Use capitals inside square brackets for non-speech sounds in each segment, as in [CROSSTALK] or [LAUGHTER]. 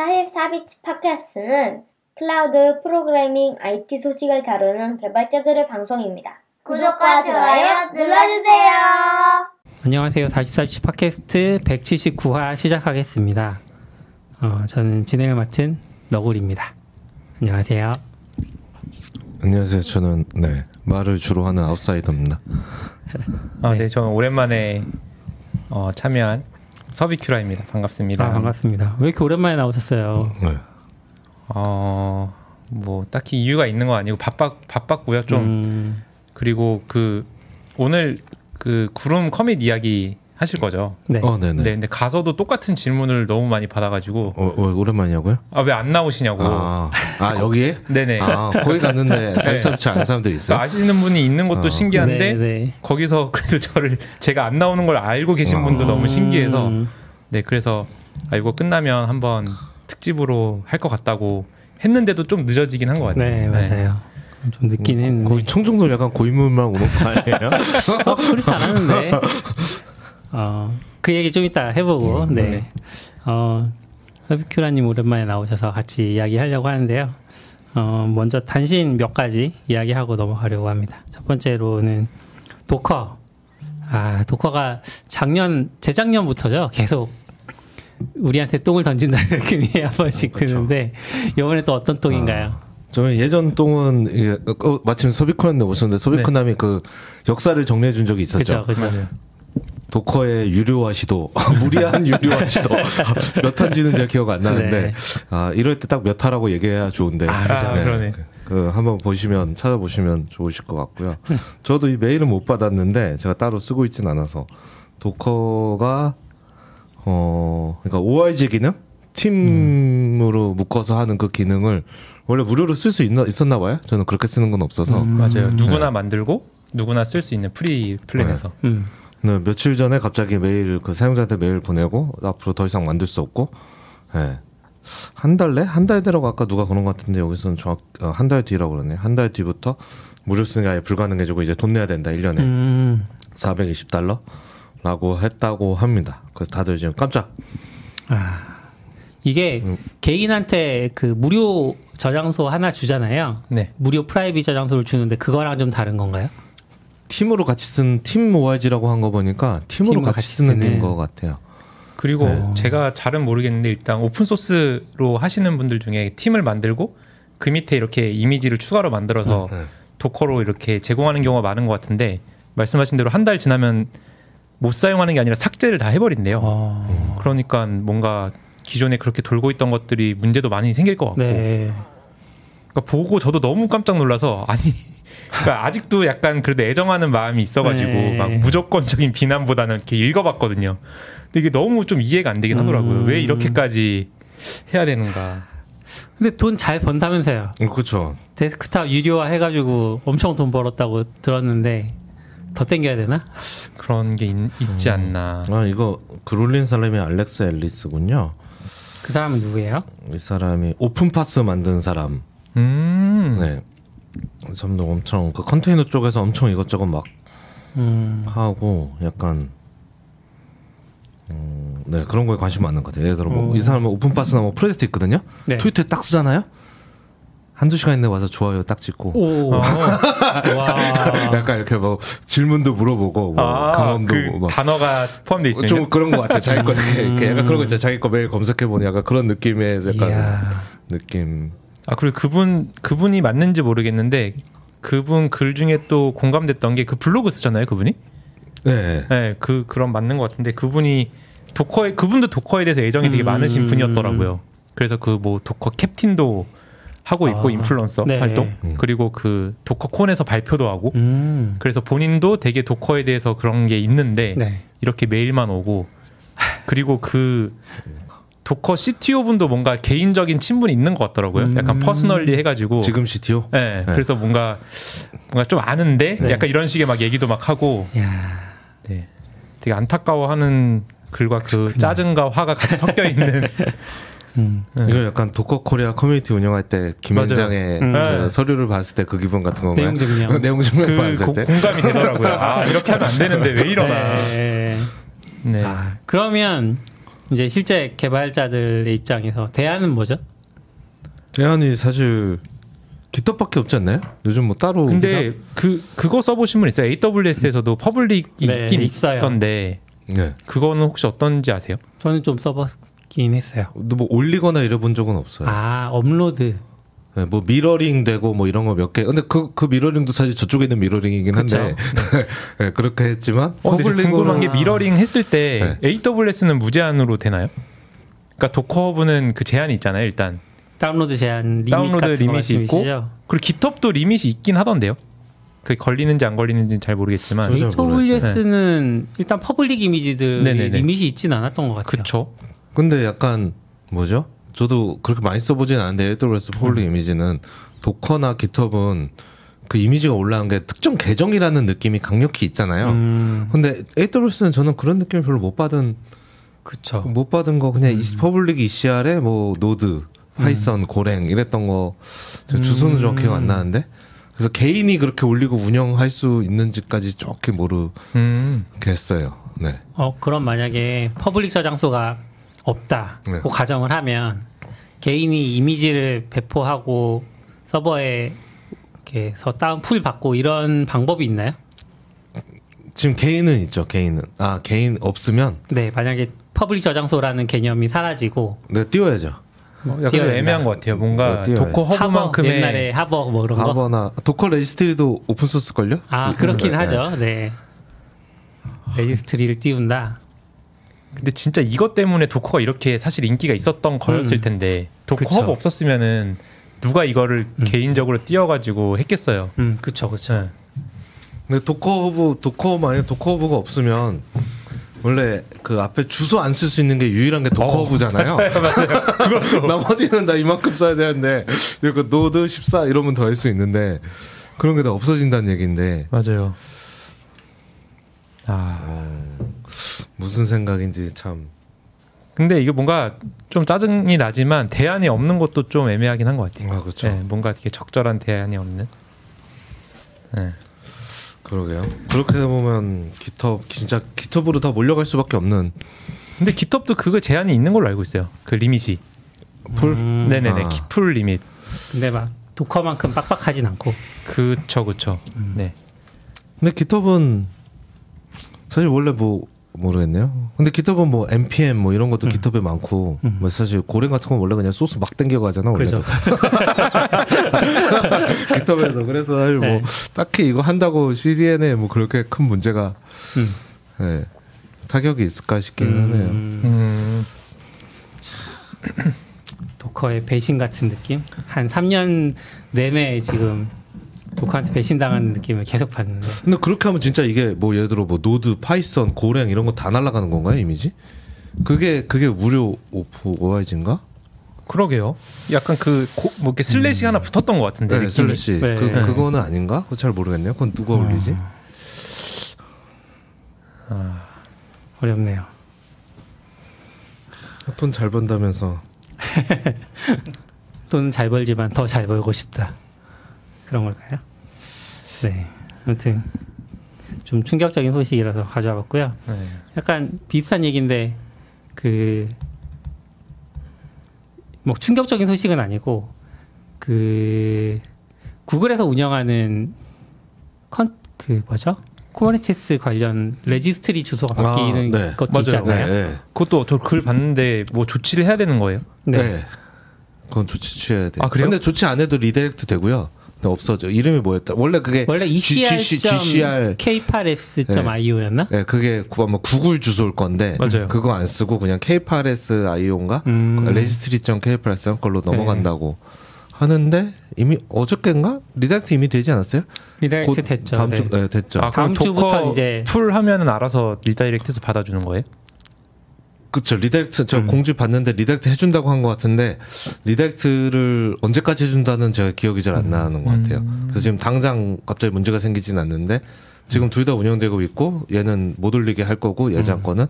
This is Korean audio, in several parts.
44비치 팟캐스트는 클라우드 프로그래밍 IT 소식을 다루는 개발자들의 방송입니다. 구독과 좋아요 눌러주세요. 안녕하세요. 44비치 팟캐스트 179화 시작하겠습니다. 어, 저는 진행을 맡은 너굴입니다. 안녕하세요. 안녕하세요. 저는 네 말을 주로 하는 아웃사이더입니다. [LAUGHS] 아, 네, 저는 오랜만에 어, 참여한 서비큐라입니다. 반갑습니다. 아, 반갑습니다. 왜 이렇게 오랜만에 나오셨어요? 네. 어, 뭐 딱히 이유가 있는 건 아니고 바빴 바빴고요. 좀 음, 그리고 그 오늘 그 구름 커밋 이야기 하실 거죠. 네. 어, 네네. 네, 근데 가서도 똑같은 질문을 너무 많이 받아가지고 어, 어, 오랜만이냐고요? 아 왜 안 나오시냐고. 아, 아 [LAUGHS] 여기에? 네네. 아 거기 갔는데 [LAUGHS] 쌀쌀치 않은 사람들이 있어요? 그러니까 아시는 분이 있는 것도 어. 신기한데 네, 네. 거기서 [LAUGHS] 그래도 저를 제가 안 나오는 걸 알고 계신 분도 너무 신기해서 음, 네 그래서 아 이거 끝나면 한번 특집으로 할 것 같다고 했는데도 좀 늦어지긴 한 것 같아요. 네, 맞아요. 좀 늦긴 했는데. 거기 청중도 약간 고인물만 오는 거 아니에요? 어, 그렇지 않았는데. 어, 그 얘기 좀 이따 해보고, 음, 네. 어, 서비큐라님 오랜만에 나오셔서 같이 이야기하려고 하는데요. 어, 먼저 단신 몇 가지 이야기하고 넘어가려고 합니다. 첫 번째로는 도커. 아, 도커가 작년, 재작년부터죠. 계속 우리한테 똥을 던진다는 [LAUGHS] 느낌이 한 번씩 그렇죠. 드는데, 이번에 또 어떤 똥인가요? 저는 예전 똥은 어, 마침 subicura님이 오셨는데 subicura님이 그 역사를 정리해 준 적이 있었죠. 그죠, 그죠. 도커의 유료화 시도 [LAUGHS] 무리한 유료화 시도 [LAUGHS] 몇 한지는 제가 기억 안 나는데 네. 아 이럴 때 딱 몇 하라고 얘기해야 좋은데 아, 그죠. 그러네. 그 한번 보시면 찾아보시면 좋으실 것 같고요. 저도 이 메일은 못 받았는데 제가 따로 쓰고 있진 않아서 도커가 어 그러니까 Org 기능 팀으로 묶어서 하는 그 기능을 원래 무료로 쓸 수 있었나 봐요. 저는 그렇게 쓰는 건 없어서 음. 맞아요. 누구나 만들고 누구나 쓸 수 있는 free plan에서 음. 네, 며칠 전에 갑자기 메일 그 사용자한테 메일 보내고 앞으로 더 이상 만들 수 없고 예. 한달 내? 한달 되라고 아까 누가 그런 것 같은데 여기서는 정확 어, 한달 뒤라고 그러네. 한 달 뒤부터 무료 쓰는 게 아예 불가능해지고 이제 돈 내야 된다. 1년에 음. 420달러라고 했다고 합니다. 그래서 다들 지금 깜짝 아, 이게 음. 개인한테 그 무료 저장소 하나 주잖아요. 네. 무료 프라이빗 저장소를 주는데 그거랑 좀 다른 건가요? 팀으로 같이 쓴팀 OIG라고 한 거 보니까 팀으로 같이, 같이 쓰는. 팀인 것 같아요. 그리고 어. 제가 잘은 모르겠는데 일단 오픈 소스로 하시는 분들 중에 팀을 만들고 그 밑에 이렇게 이미지를 추가로 만들어서 네. 도커로 이렇게 제공하는 경우가 많은 것 같은데 말씀하신 대로 한 달 지나면 못 사용하는 게 아니라 삭제를 다 해버린대요. 어, 그러니까 뭔가 기존에 그렇게 돌고 있던 것들이 문제도 많이 생길 것 같고 네. 그러니까 보고 저도 너무 깜짝 놀라서 아니 그러니까 아직도 약간 그래도 애정하는 마음이 있어가지고 네. 막 무조건적인 비난보다는 이렇게 읽어봤거든요. 근데 이게 너무 좀 이해가 안 되긴 하더라고요. 음. 왜 이렇게까지 해야 되는가? 근데 돈 잘 번다면서요. 그렇죠. 데스크탑 유료화 해가지고 엄청 돈 벌었다고 들었는데 더 땡겨야 되나? 그런 게 있, 지 않나. 아 이거 글 올린 사람이 알렉스 엘리스군요. 그 사람은 누구예요? 이 사람이 OpenFaaS 만든 사람. 음. 네. 사람도 엄청 그 컨테이너 쪽에서 엄청 이것저것 막 음, 하고 약간 음, 네 그런 거에 관심 많은 것 같아요. 예를 들어 뭐 오. 이 사람은 오픈파스나 뭐 프로젝트 있거든요. 네. 트위터에 딱 쓰잖아요. 한두 시간 있는데 와서 좋아요 딱 찍고 오, 어. 와, [LAUGHS] 약간 이렇게 뭐 질문도 물어보고 뭐 아, 경험도 그뭐 막. 단어가 포함되어 있으면 좀 그런 것 같아요. 자기 거 [LAUGHS] 이렇게, 이렇게 약간 그런 거 있잖아요. 자기 거 매일 검색해 보니 약간 그런 느낌의 약간 이야. 느낌. 아 그리고 그분 그분이 맞는지 모르겠는데 그분 글 중에 또 공감됐던 게 그 블로그 쓰잖아요 그분이 네. 네, 그 그런 맞는 것 같은데 그분이 도커에 그분도 도커에 대해서 애정이 되게 음. 많으신 분이었더라고요. 그래서 그 뭐 도커 캡틴도 하고 있고 아, 인플루언서 네. 활동 음. 그리고 그 도커콘에서 발표도 하고 음, 그래서 본인도 되게 도커에 대해서 그런 게 있는데 네. 이렇게 메일만 오고 그리고 그 도커 CTO 분도 뭔가 개인적인 친분이 있는 것 같더라고요. 약간 음. personally 해가지고 지금 CTO? 네, 네. 그래서 뭔가 뭔가 좀 아는데 네. 약간 이런 식의 막 얘기도 막 하고 야, 네, 되게 안타까워하는 글과 그 짜증과 화가 같이 섞여 있는 [LAUGHS] 음, 이거 약간 Docker Korea 커뮤니티 운영할 때 김현장의. 그 음. 서류를 봤을 때 그 기분 같은 건가요? 내용 증명. [LAUGHS] 내용 증명 그 봤을 고- 때. 공감이 되더라고요. 아 이렇게 하면 안 되는데 왜 이러나. [LAUGHS] 네. 네. 아, 그러면 이제 실제 개발자들의 입장에서 대안은 뭐죠? 대안이 사실 GitHub밖에 없지 않나요? 요즘 뭐 따로 근데 그 그거 써보신 분 있어요? AWS에서도 public이 네, 있긴 있어요. 있던데 네. 그거는 혹시 어떤지 아세요? 저는 좀 써봤긴 했어요. 근데 뭐 올리거나 이래본 적은 없어요. 아 업로드. 네, 뭐 미러링 되고 뭐 이런 거 몇 개. 근데 그그 mirroring도 사실 저쪽에 있는 mirroring이긴 한데 네, [LAUGHS] 그렇게 했지만 어, 근데 궁금한 게 미러링 했을 때 네. AWS는 무제한으로 되나요? 그러니까 Docker Hub는 그 제한이 있잖아요. 일단 다운로드 제한 limit 다운로드 limit이 있고? 그리고 GitHub도 limit이 있긴 하던데요. 그 걸리는지 안 걸리는지는 잘 모르겠지만 AWS는 일단 public 이미지들이 네네네. limit이 있진 않았던 것 같아요. 그쵸. 근데 약간 뭐죠? 저도 그렇게 많이 써보진 않은데 AWS public 음. 이미지는 Docker나 GitHub는 그 이미지가 올라온 게 특정 계정이라는 느낌이 강력히 있잖아요. 음, 근데 AWS는 저는 그런 느낌을 별로 못 받은 그쵸. 못 받은 거 그냥 이 public ECR에 뭐 Node, Python, Golang 이랬던 거 주소는 음. 정확히 안 나는데 그래서 개인이 그렇게 올리고 운영할 수 있는지까지 정확히 모르겠어요. 음. 네. 어, 그럼 만약에 public 저장소가 없다고 네. 가정을 하면 개인이 이미지를 배포하고 서버에 이렇게 서 다운 pull 받고 이런 방법이 있나요? 지금 개인은 있죠. 개인은 아 개인 없으면 네, 만약에 public 저장소라는 개념이 사라지고 네 띄워야죠. 뭐 약간 좀 띄워야 애매한. 것 같아요. 뭔가 네, 띄워야 Docker Harbor Hub만큼의 옛날에 Harbor 뭐 이런 거. 하버나 Docker registry도 open source 걸요? 아 그렇긴 하죠. 네. registry를 띄운다. 근데 진짜 이것 때문에 Docker가 이렇게 사실 인기가 있었던 거였을 음. 텐데 Docker 그쵸. 허브 없었으면은 누가 이거를 개인적으로 띄워가지고 했겠어요. 음, 그쵸, 그쵸. 네. 근데 Docker Hub Docker 만약 Docker Hub가 없으면 원래 그 앞에 주소 안 쓸 수 있는 게 유일한 게 Docker 어, Hub잖아요. [LAUGHS] 나머지는 다 이만큼 써야 되는데 이거 Node 14 이러면 더 할 수 있는데 그런 게 다 없어진다는 얘기인데 맞아요. 아 무슨 생각인지 참 근데 이게 뭔가 좀 짜증이 나지만 대안이 없는 것도 좀 애매하긴 한 것 같아요. 아, 그렇죠. 네, 뭔가 되게 적절한 대안이 없는. 네. 그러게요. 그렇게 보면 GitHub 진짜 GitHub로 다 몰려갈 수밖에 없는 근데 GitHub도 그거 제한이 있는 걸로 알고 있어요. 그 limit이. pull. 음, 네네네. 아. 그 pull limit. 근데 막 Docker만큼 빡빡하진 않고. 그쵸 그쵸. 음. 네. 근데 GitHub는 사실 원래 뭐 모르겠네요. 근데 GitHub는 뭐 npm 뭐 이런 것도 GitHub에 많고 음. 뭐 사실 Golang 같은 건 원래 그냥 소스 막 땡겨 가잖아 원래도. GitHub에서 [LAUGHS] 그래서 사실 뭐 네. 딱히 이거 한다고 CDN에 뭐 그렇게 큰 문제가 음. 네, 타격이 있을까 싶긴 하네요. 음, 음, [CLEARS THROAT] Docker의 배신 같은 느낌? 한 3년 내내 지금 Docker한테 배신당하는 느낌을 계속 받는데. 근데 그렇게 하면 진짜 이게 뭐 예를 들어 뭐 Node, Python, Golang 이런 거 다 날아가는 건가요 이미지? 그게 그게 무료 오프 OIG인가? 그러게요. 약간 그뭐 이렇게 슬래시 하나 붙었던 것 같은데 네, 느낌이. 슬래시. 네. 그 네. 그거는 아닌가? 그거 잘 모르겠네요. 그건 누가 올리지? 어렵네요. 돈 잘 번다면서. [LAUGHS] 돈 잘 벌지만 더 잘 벌고 싶다. 그런 걸까요? 네. 아무튼 좀 충격적인 소식이라서 가져와봤고요. 네. 약간 비슷한 얘기인데 그 뭐 충격적인 소식은 아니고 그 구글에서 운영하는 컨 그 뭐죠? Kubernetes 관련 registry 주소가 아, 바뀌는 네. 것도 맞아요. 있잖아요. 네, 네. 그것도 저 글 봤는데 뭐 조치를 해야 되는 거예요? 네. 네. 그건 조치 취해야 돼. 아, 그래요? 근데 조치 안 해도 redirect 되고요. 없어져. 이름이 뭐였다? 원래 그게 원래 G- GC, GCR ecr.k8s.io였나? 네, 그게 구- 아마 구글 주소일 건데 맞아요. 그거 안 쓰고 그냥 K8S IO인가 음. registry.k8s 걸로 넘어간다고 하는데 이미 어저께인가 redirect 이미 되지 않았어요? redirect 곧 됐죠. 다음 네. 주 네, 됐죠. 아, 다음 주부터 이제- pull 하면은 알아서 redirect해서 받아주는 거예요? 그쵸 redirect 음. 저 공지 받는데 redirect 해준다고 한 것 같은데 redirect를 언제까지 해준다는 제가 기억이 잘 안 나는 것 같아요. 음. 그래서 지금 당장 갑자기 문제가 생기진 않는데 지금 둘 다 운영되고 있고 얘는 못 올리게 할 거고 예전 거는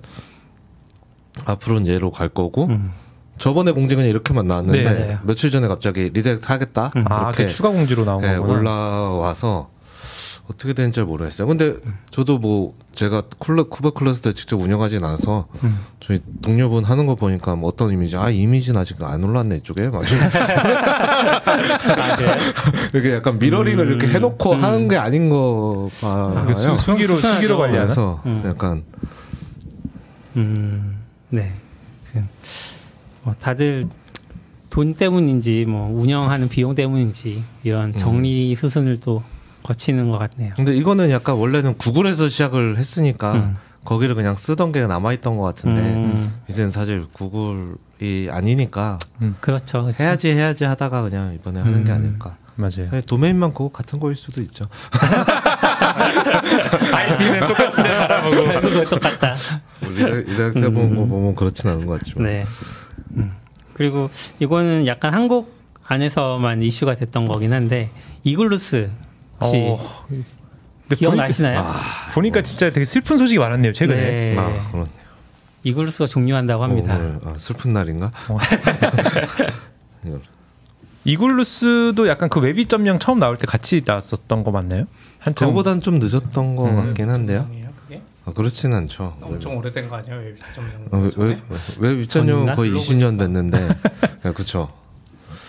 앞으로는 얘로 갈 거고 음. 저번에 공지는 이렇게만 나왔는데 네. 며칠 전에 갑자기 redirect 하겠다 음. 아, 그 이렇게 추가 공지로 나온 예, 거구나. 올라와서 어떻게 되는지 잘 모르겠어요. 근데 저도 뭐 제가 쿨러 쿠버 클러스터 직접 운영하진 않아서 저희 동료분 하는 거 보니까 뭐 어떤 이미지 아 이미지는 아직 안 옮겼네 이쪽에 막 [LAUGHS] 아, 그래요? 이렇게 약간 미러링을 이렇게 해놓고 음. 하는 게 아닌 거 봐요. 그 수, 수기로 수기로? 그래서 음. 약간 음, 네. 지금 뭐 다들 돈 때문인지 뭐 운영하는 비용 때문인지 이런 정리 수순을 또 거치는 것 같네요. 근데 이거는 약간 원래는 구글에서 시작을 했으니까 음. 거기를 그냥 쓰던 게 남아있던 것 같은데 음, 이제는 사실 구글이 아니니까 그렇죠. 그렇죠. 해야지 해야지 하다가 그냥 이번에 하는 게 음. 아닐까. 맞아요. 사실 도메인만 그거 같은 거일 수도 있죠. [LAUGHS] IP는 똑같은데 알아보고. 그거 똑같다. 이렇게 이렇게 해본 거 보면 그렇진 않은 것 같지만. 네. 음. 그리고 이거는 약간 한국 안에서만 이슈가 됐던 거긴 한데 이글루스 혹시 어, 기억나시나요? 보니까, 보니까 진짜 되게 슬픈 소식이 많았네요 최근에. 네. 아 그렇네. 이글루스가 종료한다고 합니다. 어, 오늘 아, 슬픈 날인가? [LAUGHS] 이글루스도 약간 그웹2.0 처음 나올 때 같이 나왔었던 거 맞나요? 한참 그거보단 좀 늦었던 것 음. 같긴 한데요. 아, 그렇진 않죠. 엄청 오래된 거 아니에요? 웹2.0 어, 웹- 전에? 웹, 웹 2.0은 전인가? 거의 20년 됐는데, 네, 그렇죠.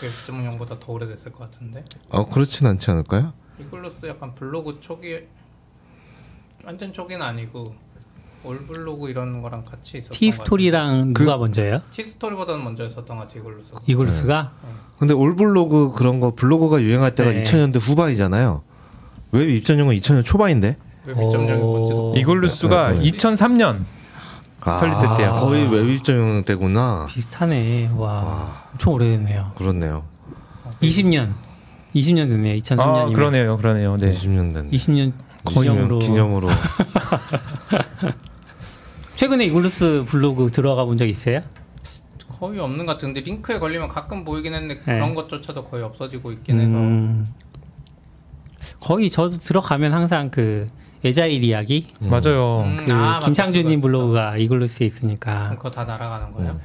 웹 2.0보다 더 오래됐을 것 같은데. 어 그렇진 않지 않을까요? 이글루스 약간 블로그 초기 완전 초기는 아니고 올 블로그 이런 거랑 같이 있었던 티것 스토리랑 누가 먼저예요? 티 스토리보다는 먼저 했었던 것 같아요. 이글루스. 이글루스가 근데 올블로그 그런 거 블로그가 유행할 때가 네. 2000년대 후반이잖아요. 웹 2.0은 2000년 초반인데. 웹 2.0이 뭔지도 이글루스가 네, 네. 2003년 아, 설립됐대요. 거의 웹2.0 때구나. 비슷하네. 와, 엄청 오래됐네요. 그렇네요. 20년, 20년 됐네요. 2003년이면 아 그러네요, 그러네요. 네. 20년 됐네. 20년 20년 기념으로 기념으로. [LAUGHS] 최근에 이글루스 블로그 들어가 본 적 있어요? 거의 없는 것 같은데 링크에 걸리면 가끔 보이긴 했는데 네. 그런 것조차도 거의 없어지고 있긴 해서 음, 거의 저도 들어가면 항상 그 에자일 이야기 맞아요. 음, 그 아. 김창준님 블로그가 이글루스에 있으니까 그거 다 날아가는 거예요?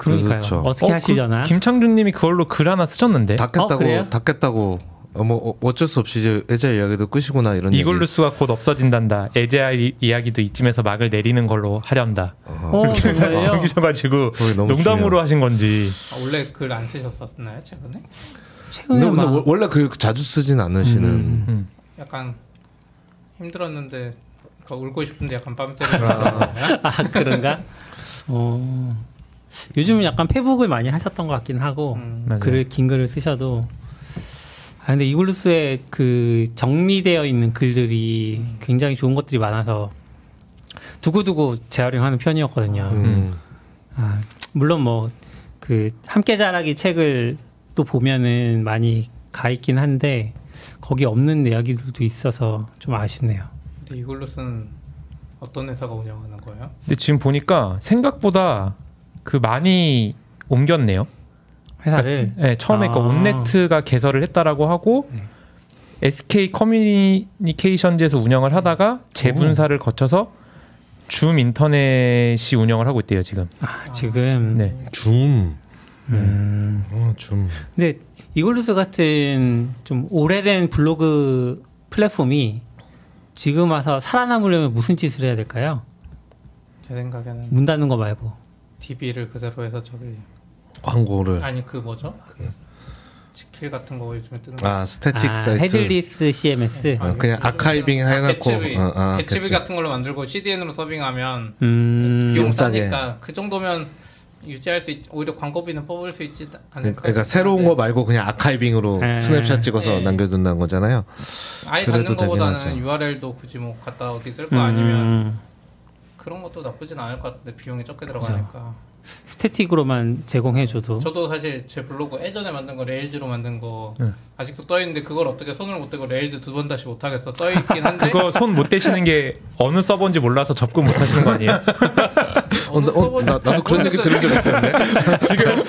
그러니까요. 그렇죠. 어떻게 어, 하시려나? 그 김창준님이 그걸로 글 하나 쓰셨는데 어, 그래요? 닫겠다고 닫겠다고 어, 뭐 어, 어쩔 수 없이 이제 애자 이야기도 끄시구나 이런 얘기. 이글루스가 곧 없어진단다. 이- 이야기도 이쯤에서 막을 내리는 걸로 하련다. 어, 정말요? [LAUGHS] 여기셔가지고 거기 너무 농담으로 중요하다. 하신 건지. 아, 원래 글 안 쓰셨었나요 최근에? 최근에 근데, 근데 원래 그 자주 쓰진 않으시는. 음. 음. 약간 힘들었는데 그거 울고 싶은데 약간 뺨 때리는 거예요? 아 그런가? 어, 요즘은 약간 페북을 많이 하셨던 것 같긴 하고 음. 글을 긴 글을 쓰셔도 아 근데 이글루스에 그 정리되어 있는 글들이 굉장히 좋은 것들이 많아서 두고두고 재활용하는 편이었거든요. 음. 아, 물론 뭐 그 함께 자라기 책을 또 보면은 많이 가 있긴 한데 거기 없는 이야기들도 있어서 좀 아쉽네요. 근데 이글루스는 어떤 회사가 운영하는 거예요? 근데 지금 보니까 생각보다 그 많이 옮겼네요. 회사를 네, 처음에 아. 그 온네트가 개설을 했다라고 하고 네. SK 커뮤니케이션즈에서 운영을 하다가 재분사를 거쳐서 줌 인터넷이 운영을 하고 있대요 지금. 아, 지금 네. 줌. 음. 어, 줌. 근데 이글루스 같은 좀 오래된 블로그 플랫폼이 지금 와서 살아남으려면 무슨 짓을 해야 될까요? 제 생각에는 문 닫는 거 말고. DB를 그대로 해서 저기 광고를. 아니 그 뭐죠? 그 지킬 같은 거 요즘에 뜨는 거. 아 static 아, 사이트. headless CMS. 어, 그냥 archiving 해놓고. Gatsby, 어, 아, Gatsby 개츠. 같은 걸로 만들고 CDN으로 serving하면 음. 비용 싸게. 싸니까 그 정도면 유지할 수 있, 오히려 광고비는 뽑을 수 있지 않을까 그러니까 새로운 거 말고 그냥 archiving으로 네. 스냅샷 찍어서 네. 남겨둔다는 거잖아요. 아예 닫는 거보다는. URL도 굳이 뭐 갖다 어디 쓸거 아니면 음. 그런 것도 나쁘진 않을 것 같은데 비용이 적게 들어가니까 static으로만 제공해줘도. 저도 사실 제 블로그 예전에 만든 거 Rails로 만든 거 네. 아직도 떠 있는데 그걸 어떻게 손을 못 대고 Rails 두 번 다시 못 하겠어 떠 있긴 한데 [LAUGHS] 그거 손 못 대시는 게 어느 서버인지 몰라서 접근 못 하시는 거 아니에요? [LAUGHS] 어, 나, 어, 나, 나도 그런 얘기 들은 적 있었는데. [LAUGHS] 지금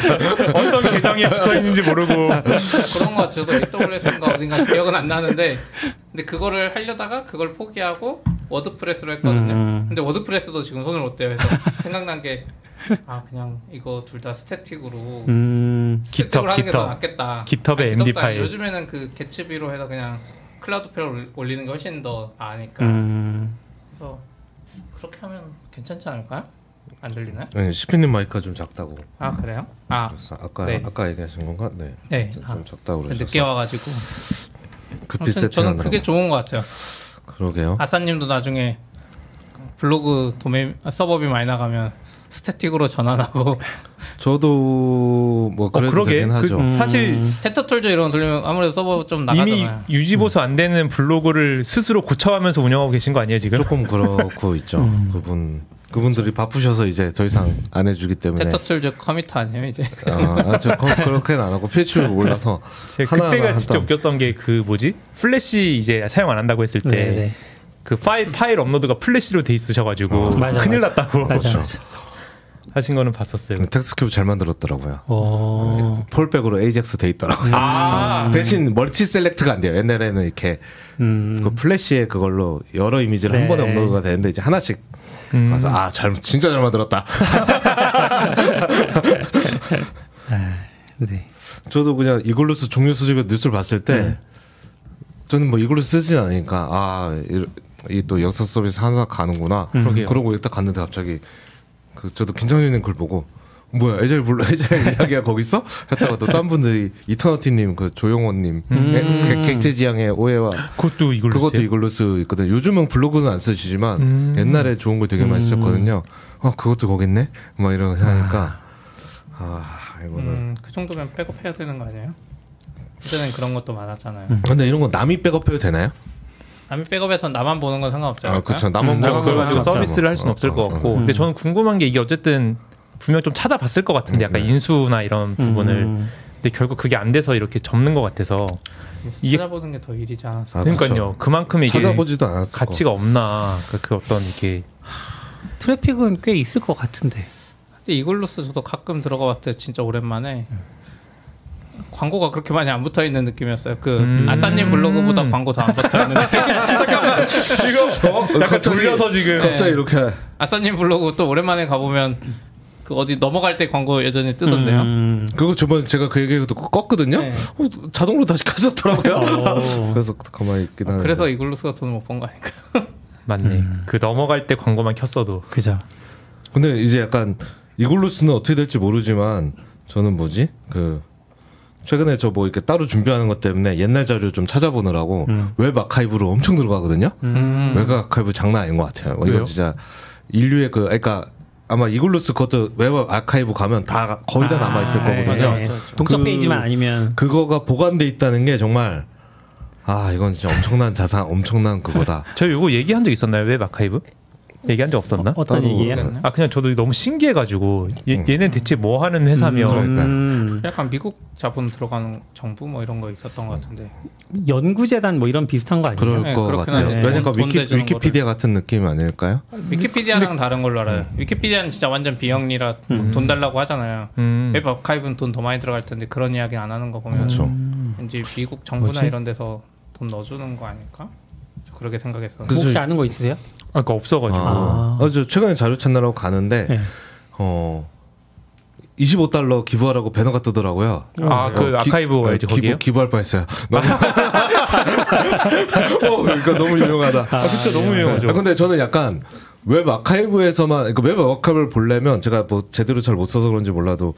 어떤 계정에 붙어 있는지 모르고 그런 거 저도 AWS인가 어딘가 기억은 안 나는데 근데 그거를 하려다가 그걸 포기하고 WordPress로 했거든요. 음. 근데 WordPress도 지금 손을 못 대요. 그래서 생각난 게 아 그냥 이거 둘 다 static으로 음. static으로 GitHub, 하는 게더 GitHub. 낫겠다. GitHub의 아니, MD 파일. 요즘에는 그 Gatsby로 해서 그냥 클라우드페어를 올리는 게 훨씬 더 나으니까 음. 그래서 그렇게 하면 괜찮지 않을까요? 안 들리나요? 네, 시피님 마이크가 좀 작다고. 아 그래요? 아 그래서 아까 네. 아까 얘기하신 건가? 네. 네. 좀 아, 작다고 그러셔서. 늦게 와가지고 급히 아무튼 저는 세팅하느라고. 그게 좋은 것 같아요. 그러게요. 아싸님도 나중에 블로그 도메인 아, 서버비 많이 나가면 스태틱으로 전환하고 저도 뭐 어, 그러게. 되긴 하죠. 그, 사실 태터툴즈 이런 거 돌리면 아무래도 서버 좀 이미 나가잖아요. 유지 보수 안 되는 블로그를 스스로 고쳐가면서 운영하고 계신 거 아니에요 지금? 조금 그렇고 [LAUGHS] 있죠. 음. 그분 그분들이 바쁘셔서 이제 더 이상 안 해주기 때문에. 태터툴즈 committer 아니에요 이제? 아, 아, 저 그렇게는 안 하고 PHP를 몰라서 [LAUGHS] 그때가 진짜. 웃겼던 게 그 뭐지 플래시 이제 사용 안 한다고 했을 네, 네. 때그 파일 파일 업로드가 플래시로 돼 있으셔가지고 어, 맞아, 큰일 맞아. 났다고 맞아, 그렇죠. 하신 거는 봤었어요. 텍스트큐브 잘 만들었더라고요. 어. fallback으로 AJAX 돼 있더라고요. 아 대신 multi select가 안 돼요. 옛날에는 이렇게 음. 그 플래시에 그걸로 여러 이미지를 한 네. 번에 업로드가 되는데 이제 하나씩 음. 가서 아, 잘 진짜 잘 만들었다. [LAUGHS] 네. 저도 그냥 이글루스 종료 소식에 뉴스를 봤을 때 네. 저는 뭐 이글루스 쓰진 않으니까 아, 이또 역사 서비스 하나 가는구나. 음. 그러고 일단 갔는데 갑자기 그 저도 긴장되는 글 보고 뭐야 에젤 불러 에젤 이야기가 거기 있어? 했다가 또 딴 분들이 이터너티님 그 조용원님 음. 객체지향의 오해와 그것도 이걸로 그것도? 이글루스 있거든. 요즘은 블로그는 안 쓰시지만 음. 옛날에 좋은 걸 되게 많이 쓰셨거든요. 아 그것도 거기 있네. 막 이런 거 하니까 아 이거는 음, 그 정도면 백업해야 되는 거 아니에요? 그전엔 그런 것도 많았잖아요. 음. 근데 이런 거 남이 백업해도 되나요? 남이 백업해서 나만 보는 건 상관없지 아? 그렇죠. 남은 음, 가지고 상관없죠. 서비스를 할 수는 어, 없을 어, 것 어. 같고 음. 근데 저는 궁금한 게 이게 어쨌든 분명 좀 찾아봤을 것 같은데 약간 음. 인수나 이런 부분을 음. 근데 결국 그게 안 돼서 이렇게 접는 것 같아서 이게- 찾아보는 게 더 일이지 않았어. 아, 그러니까요. 그만큼 이게 찾아보지도 않았을 가치가 없나 그, 그 어떤 이게 트래픽은 꽤 있을 것 같은데. 근데 이글루스 저도 가끔 들어가 봤을 때 진짜 오랜만에 광고가 그렇게 많이 안 붙어 있는 느낌이었어요. 그 음. 아싸님 블로그보다 광고 더 안 붙어 있는. [LAUGHS] 잠깐만 이거 약간 돌려서 지금 거. 갑자기 이렇게 아싸님 블로그 또 오랜만에 가보면 그 어디 넘어갈 때 광고 여전히 뜨던데요. 음. 그거 저번에 제가 그 얘기도 껐거든요. 네. 어, 자동으로 다시 켜졌더라고요. 어. [LAUGHS] 그래서 가만히 있긴 하는데. 그래서 이글루스가 돈을 못 번 거 아닐까? [LAUGHS] 맞네 그 넘어갈 때 광고만 켰어도 그죠. 근데 이제 약간 이글루스는 어떻게 될지 모르지만 저는 뭐지 그 최근에 저 뭐 이렇게 따로 준비하는 것 때문에 옛날 자료 좀 찾아보느라고 음. 웹 아카이브로 엄청 들어가거든요. 음. 웹 아카이브 장난 아닌 것 같아요. 이거 왜요? 진짜 인류의 그 그러니까 아마 이글루스 그것도 웹 아카이브 가면 다 거의 다 남아 있을 아, 거거든요. 네. 동적 그- 페이지만 아니면 그거가 보관돼 있다는 게 정말 아 이건 진짜 엄청난 자산, 엄청난 그거다. [LAUGHS] 저희 이거 얘기한 적 있었나요 웹 아카이브 얘기한 적 없었나? 어, 떤 따로 얘기예요? 아 그냥 저도 너무 신기해가지고 얘, 얘는 대체 뭐 하는 회사며 음, 그러니까. 음, 약간 미국 자본 들어가는 정부 뭐 이런 거 있었던 것 같은데. 연구재단 뭐 이런 비슷한 거 아니에요? 그럴 네, 것 같아요. 왜냐면 돈 위키, 위키피디아 같은 느낌 아닐까요? 위키피디아랑 다른 걸로 알아요. 위키피디아는 진짜 완전 비영리라 뭐돈 달라고 하잖아요. 음. 웹 아카이브는 돈 더 많이 들어갈 텐데 그런 이야기 안 하는 거 보면 그렇죠. 왠지 미국 정부나 뭐지? 이런 데서 돈 넣어주는 거 아닐까? 저 그렇게 생각했어요. 그- 혹시 아는 거 있으세요? 아, 그러니까 없어가지고 아, 어, 저 최근에 자료 찾느라고 가는데 네. 어 25달러 기부하라고 배너가 뜨더라고요. 아, 그 어, 기- 아카이브 어, 알지, 거기요? 기부 기부할 뻔했어요. 너무 [LAUGHS] [LAUGHS] 어, 이거 너무 유명하다. 아 진짜 너무 유명하죠 아, 근데 저는 약간 웹 아카이브에서만 그러니까 웹 아카이브를 보려면 제가 뭐 제대로 잘 못 써서 그런지 몰라도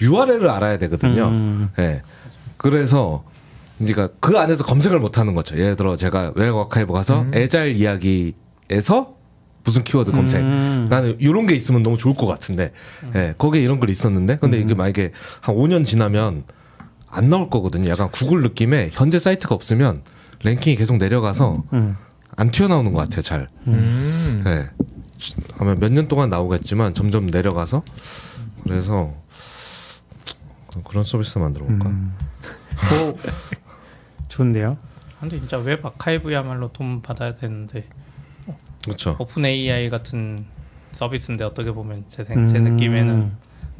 URL을 알아야 되거든요. 음. 예. 그래서 그러니까 그 안에서 검색을 못 하는 거죠. 예를 들어 제가 웹 아카이브 가서 애자일 이야기 에서 무슨 키워드 검색. 음. 나는 이런 게 있으면 너무 좋을 것 같은데. 예. 거기에 이런 글이 있었는데 근데 이게 만약에 한 5년 지나면 안 나올 거거든요. 약간 구글 느낌에 현재 사이트가 없으면 랭킹이 계속 내려가서 음. 안 튀어나오는 것 같아요. 잘. 음. 네. 아마 몇 년 동안 나오겠지만 점점 내려가서 그래서 그런 서비스 만들어 볼까? 음. 뭐 좋은데요. 근데 진짜 웹 아카이브야말로 돈 받아야 되는데 그렇죠. OpenAI 같은 서비스인데 어떻게 보면 제, 생, 제 음. 느낌에는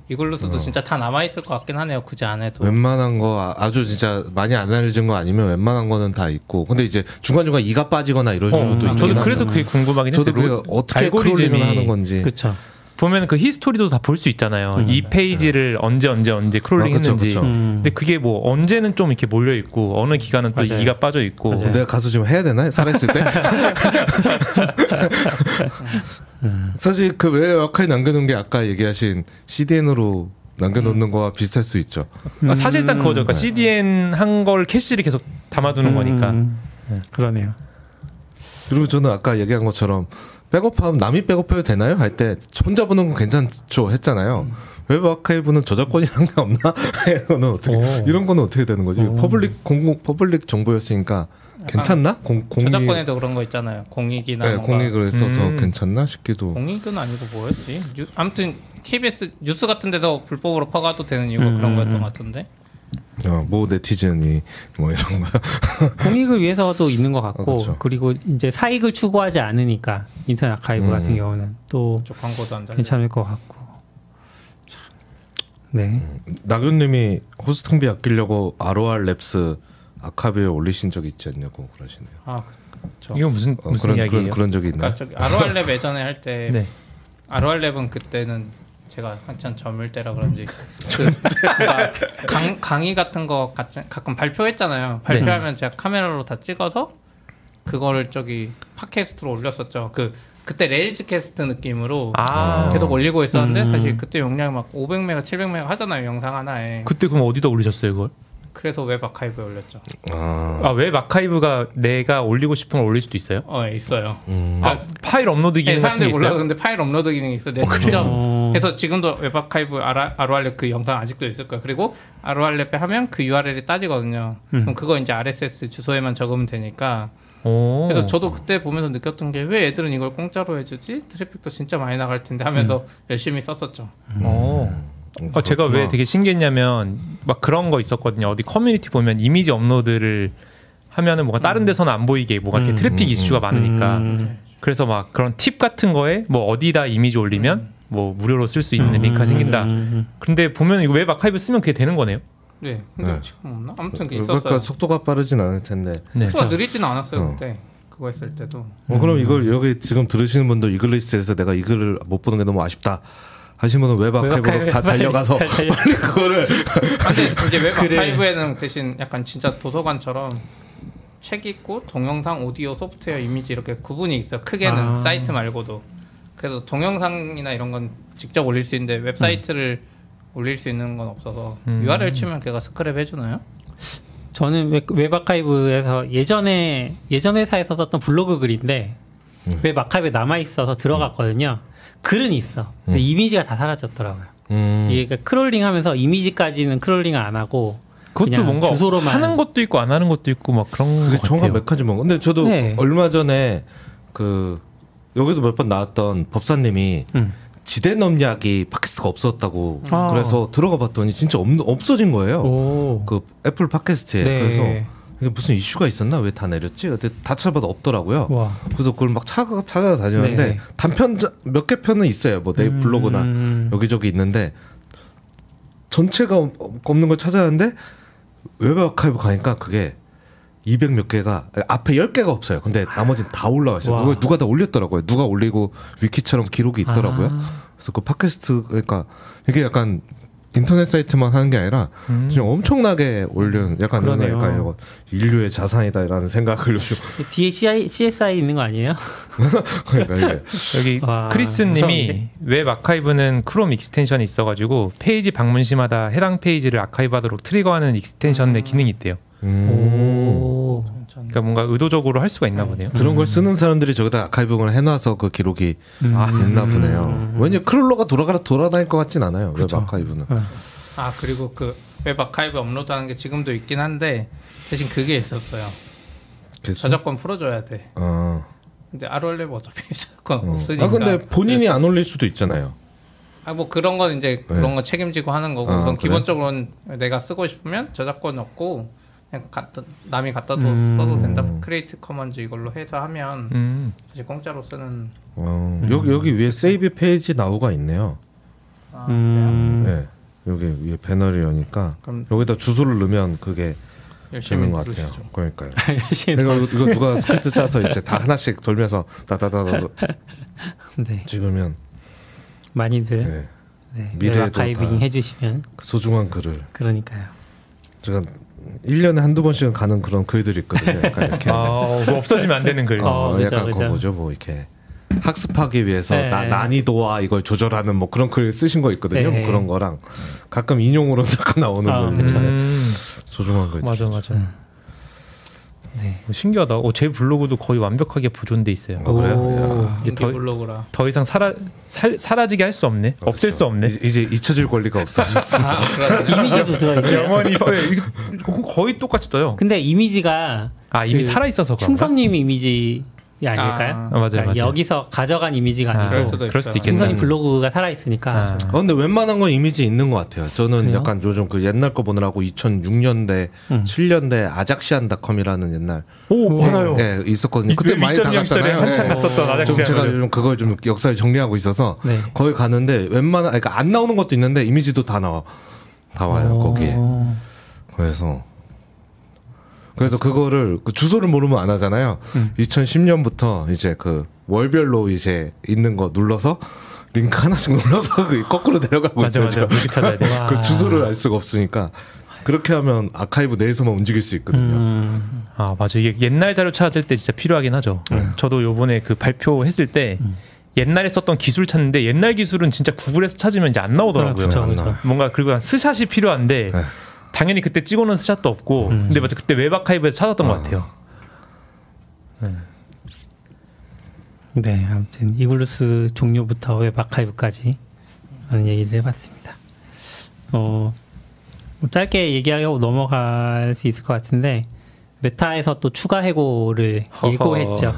이글루스도 진짜 다 남아 있을 것 같긴 하네요. 굳이 안 해도. 웬만한 거 아- 아주 진짜 많이 안 알려진 거 아니면 웬만한 거는 다 있고 근데 이제 중간 중간 이가 빠지거나 이럴 어, 수도 있긴 저도. 그래서 그게 궁금하긴 저도 했어요 그게 어떻게 crawling을 하는 건지 그렇죠. 보면 그 히스토리도 다 볼 수 있잖아요. 음. 이 페이지를 언제 언제 언제 아, 크롤링 그쵸, 했는지. 그쵸. 음. 근데 그게 뭐 언제는 좀 이렇게 몰려 있고 어느 기간은 또 맞아요. 이가 빠져 있고. 맞아요. 내가 가서 좀 해야 되나? 살아있을 때? [LAUGHS] 사실 그 외에 아카이 남겨놓은 게 아까 얘기하신 CDN으로 남겨놓는 거와 비슷할 수 있죠. 아, 사실상 그거죠. 그러니까 네. CDN 한 걸 캐시를 계속 담아두는 거니까. 음, 그러네요. 그리고 저는 아까 얘기한 것처럼 백업하면 남이 백업해도 되나요? 할 때 혼자 보는 건 괜찮죠 했잖아요. 웹 아카이브는 저작권이 상관없나? [LAUGHS] 이거는 어떻게 오. 이런 거는 어떻게 되는 거지? 오. public 공공 public 정보였으니까 괜찮나? 공 공익 저작권에도 그런 거 있잖아요. 공익이나 네, 뭔가 공익을 써서 음. 괜찮나 싶기도. 공익은 아니고 뭐였지? 뉴, 아무튼 KBS 뉴스 같은 데서 불법으로 퍼가도 되는 이유가 음, 그런 음, 거였던 음. 것 같은데. 어, 모 네티즌이 뭐 이런 거. [LAUGHS] 공익을 위해서도 있는 것 같고 어, 그쵸. 그리고 이제 사익을 추구하지 않으니까 인터넷 아카이브 음. 같은 경우는 또. 괜찮을 것 같고. 참. 네. 나균님이 호스팅비 아끼려고 ROR 랩스 아카이브에 올리신 적 있지 않냐고 그러시네요. 아, 저 이거 무슨 어, 무슨 그런, 이야기예요? 그런 그런 적이 있나? 그러니까 저기 아로알랩 예전에 할때 네. 아로알랩은 그때는 제가 한참 젊을 때라 그런지 [LAUGHS] 그 강, 강의 같은 거 같이, 가끔 발표했잖아요. 발표하면 제가 카메라로 다 찍어서 그거를 저기 팟캐스트로 올렸었죠. 그 그때 Rails cast 느낌으로 아. 계속 올리고 있었는데 음. 사실 그때 용량이 막 500메가, 700메가 하잖아요. 영상 하나에. 그때 그럼 어디다 올리셨어요, 그걸? 그래서 웹 archive에 올렸죠. 아, 아, 웹 archive가 내가 올리고 싶은 걸 올릴 수도 있어요? 어, 예, 있어요. 음. 아, 파일 업로드 기능 네, 같은 사람들이 게 몰라서 있어요? 근데 파일 업로드 기능이 있어. 내가 직접 어. 해서 지금도 웹 아카이브 아로알랩 그 영상 아직도 있을 거야. 그리고 아로알랩에 하면 그 URL이 따지거든요. 음. 그럼 그거 이제 RSS 주소에만 적으면 되니까. 오. 그래서 저도 그때 보면서 느꼈던 게 왜 애들은 이걸 공짜로 해주지? 트래픽도 진짜 많이 나갈 텐데 하면서 열심히 썼었죠. 어. 어, 제가 왜. 되게 신기했냐면 막 그런 거 있었거든요. 어디 커뮤니티 보면 이미지 업로드를 하면은 뭔가 다른 데서는 안 보이게 뭐가 이렇게 음. 트래픽 음, 이슈가 많으니까 음. 그래서 막 그런 팁 같은 거에 뭐 어디다 이미지 올리면 뭐 무료로 쓸 수 있는 음. 링크가 생긴다. 음. 근데 보면 이거 웹 아카이브 쓰면 그게 되는 거네요. 네. 근데 네. 지금 없나? 아무튼 그 그러니까 있었어요. 속도가 빠르진 않을 텐데. 네. 속도가 느리지는 않았어요 어. 그때. 그거 했을 때도. 어, 그럼 이걸 여기 지금 들으시는 분들 이글루스에서 내가 이 글을 못 보는 게 너무 아쉽다. 하신 분은 웹 archive로 다 달려가서 빨리 그거를 근데 이제 웹 그래. 아카이브에는 대신 약간 진짜 도서관처럼 책 있고 동영상, 오디오, 소프트웨어, 이미지 이렇게 구분이 있어요. 크게는 아. 사이트 말고도. 그래서 동영상이나 이런 건 직접 올릴 수 있는데 웹사이트를 올릴 수 있는 건 없어서 음. URL 치면 걔가 스크랩 해주나요? 저는 웹, 웹 archive에서 예전에 예전 회사에서 썼던 블로그 글인데 음. 웹 아카이브에 남아 있어서 들어갔거든요. 글은 있어. 근데 이미지가 다 사라졌더라고요. 음. 이게 그러니까 크롤링 하면서 이미지까지는 크롤링을 안 하고 그것도 그냥 뭔가 주소로만 하는 것도 있고 안 하는 것도 있고 막 그런 그게 것 정확한 같아요. 메커니즘. 근데 저도 네. 얼마 전에 그 여기도 몇 번 나왔던 법사님이 음. 지대 넘약이 팟캐스트가 없었다고 아. 그래서 들어가 봤더니 진짜 없, 없어진 거예요. 오. 그 애플 팟캐스트에 네. 그래서 무슨 이슈가 있었나 왜 다 내렸지? 근데 다 찾아봐도 없더라고요. 와. 그래서 그걸 막 찾아 찾아다녔는데 네. 단편 몇 개 편은 있어요. 뭐내 블로그나 음. 여기저기 있는데 전체가 없- 없는 걸 찾아봤는데 웹 아카이브 가니까 그게 200몇 개가 앞에 10개가 없어요. 근데 나머지는 다 올라와 있어요. 와. 그걸 누가 다 올렸더라고요. 누가 올리고 위키처럼 기록이 있더라고요. 아. 그래서 그 팟캐스트 그러니까 이게 약간 인터넷 사이트만 하는 게 아니라 음. 진짜 엄청나게 올려 약간 그러네요. 약간 이거 인류의 자산이다라는 생각을 좀 [LAUGHS] 뒤에 CI, CSI 있는 거 아니에요? [LAUGHS] 그러니까 이게 여기 와, 크리스님이 무서운데? 웹 archive는 크롬 extension이 있어가지고 페이지 방문 시마다 해당 페이지를 archive하도록 trigger하는 extension의 기능이 있대요. 음. 오. 그러니까 뭔가 의도적으로 할 수가 있나 보네요. 그런 걸 쓰는 사람들이 저기다 archive를 해놔서 그 기록이 아, 있나 보네요. 왜냐 crawler가 돌아가 돌아다닐 것 같진 않아요. 웹 그쵸. 아카이브는. 아 그리고 그 웹 아카이브 업로드하는 게 지금도 있긴 한데 대신 그게 있었어요. 그래서 저작권 풀어줘야 돼. [LAUGHS] 어. 근데 아로알랩 어차피 저작권 어. 없으니까. 아 근데 본인이 안 올릴 수도 있잖아요. 아 뭐 그런 건 이제 그런 거 책임지고 하는 거고 아, 우선 그래? 기본적으로는 내가 쓰고 싶으면 저작권 없고 그냥 갖다, 남이 갖다 둬 음. 써도 된다 Creative Commons 이걸로 해서 하면 음. 사실 공짜로 쓰는 어, 여기 여기 위에 Save Page Now가 있네요. 아, 음. 네. 여기 위에 배너를 여니까 여기다 주소를 넣으면 그게 열심히 되는 것 같아요. 부르시죠 그러니까요. [LAUGHS] 열심히 내가 이거 이거 누가 스크립트 짜서 이제 다 하나씩 돌면서 다다다다 [LAUGHS] 네. 찍으면 많이들 네. 네, 미래에도 다- 해주시면 그 소중한 글을 그러니까요. 제가 1년에 한두 번씩은 가는 그런 글들이 있거든요. 약간 [LAUGHS] 이렇게 아, 뭐 없어지면 안 되는 글. 어, 어, 그죠, 약간 그죠. 그거 뭐죠? 뭐 이렇게 학습하기 위해서 네. 나, 난이도와 이걸 조절하는 뭐 그런 글 쓰신 거 있거든요. 네. 뭐 그런 거랑 가끔 인용으로 잠깐 [LAUGHS] 나오는 아, 글 그쵸. 음, 소중한 글. 맞아 맞아. 네. 어, 신기하다. 어, 제 블로그도 거의 완벽하게 보존돼 있어요. 어, 그래요? 이제 더, 블로그라. 더 이상 사라 살, 사라지게 할 수 없네. 없앨 수 없네. 이제, 이제 잊혀질 권리가 없어졌습니다. [LAUGHS] 아. 이미지도 들어있어요. 영원히 거의 똑같이 떠요. 근데 이미지가 아 이미 그 살아 있어서 그런가? 충성님 이미지 아닐까요? 아, 맞아요, 그러니까 맞아요. 여기서 가져간 이미지가 아, 아니고 그럴 수도 그럴 수도. 있겠네. 충성님 블로그가 살아 있으니까 아. 어, 근데 웬만한 건 이미지 있는 것 같아요. 저는 그래요? 약간 요즘 그 옛날 거 보느라고 2006년대, 음. 7년대 아작시안닷컴이라는 옛날 오 알아요. 예, 있었거든요. 이- 그때 많이 당했잖아요. 한창 예. 갔었던 좀 아작시안. 제가 요즘 그걸 좀 역사를 정리하고 있어서 네. 거기 가는데 웬만한 그러니까 안 나오는 것도 있는데 이미지도 다 나와 다 와요 어. 거기에 그래서 그래서 그거를 그 주소를 모르면 안 하잖아요. 음. 2010년부터 이제 그 월별로 이제 있는 거 눌러서 링크 하나씩 [LAUGHS] 눌러서 그 거꾸로 내려가고 맞아 있어요. 맞아. 그렇게 찾아야 돼. [LAUGHS] 와. 그 주소를 알 수가 없으니까 그렇게 하면 아카이브 내에서만 움직일 수 있거든요. 음, 아 맞아. 이게 옛날 자료 찾을 때 진짜 필요하긴 하죠. 저도 요번에 그 발표했을 때 옛날에 썼던 기술 찾는데 옛날 기술은 진짜 구글에서 찾으면 이제 안 나오더라고요. 안 그렇죠. 나와요. 뭔가 그리고 한 스샷이 필요한데 네. 당연히 그때 찍어놓은 스샷도 없고 음. 근데 맞아 그때 웹 archive에서 찾았던 것 아. 같아요. 네, 아무튼 이글루스 종료부터 웹 archive까지 하는 얘기를 해봤습니다. 어, 뭐 짧게 얘기하고 넘어갈 수 있을 것 같은데 메타에서 또 추가 해고를 허허. 예고했죠.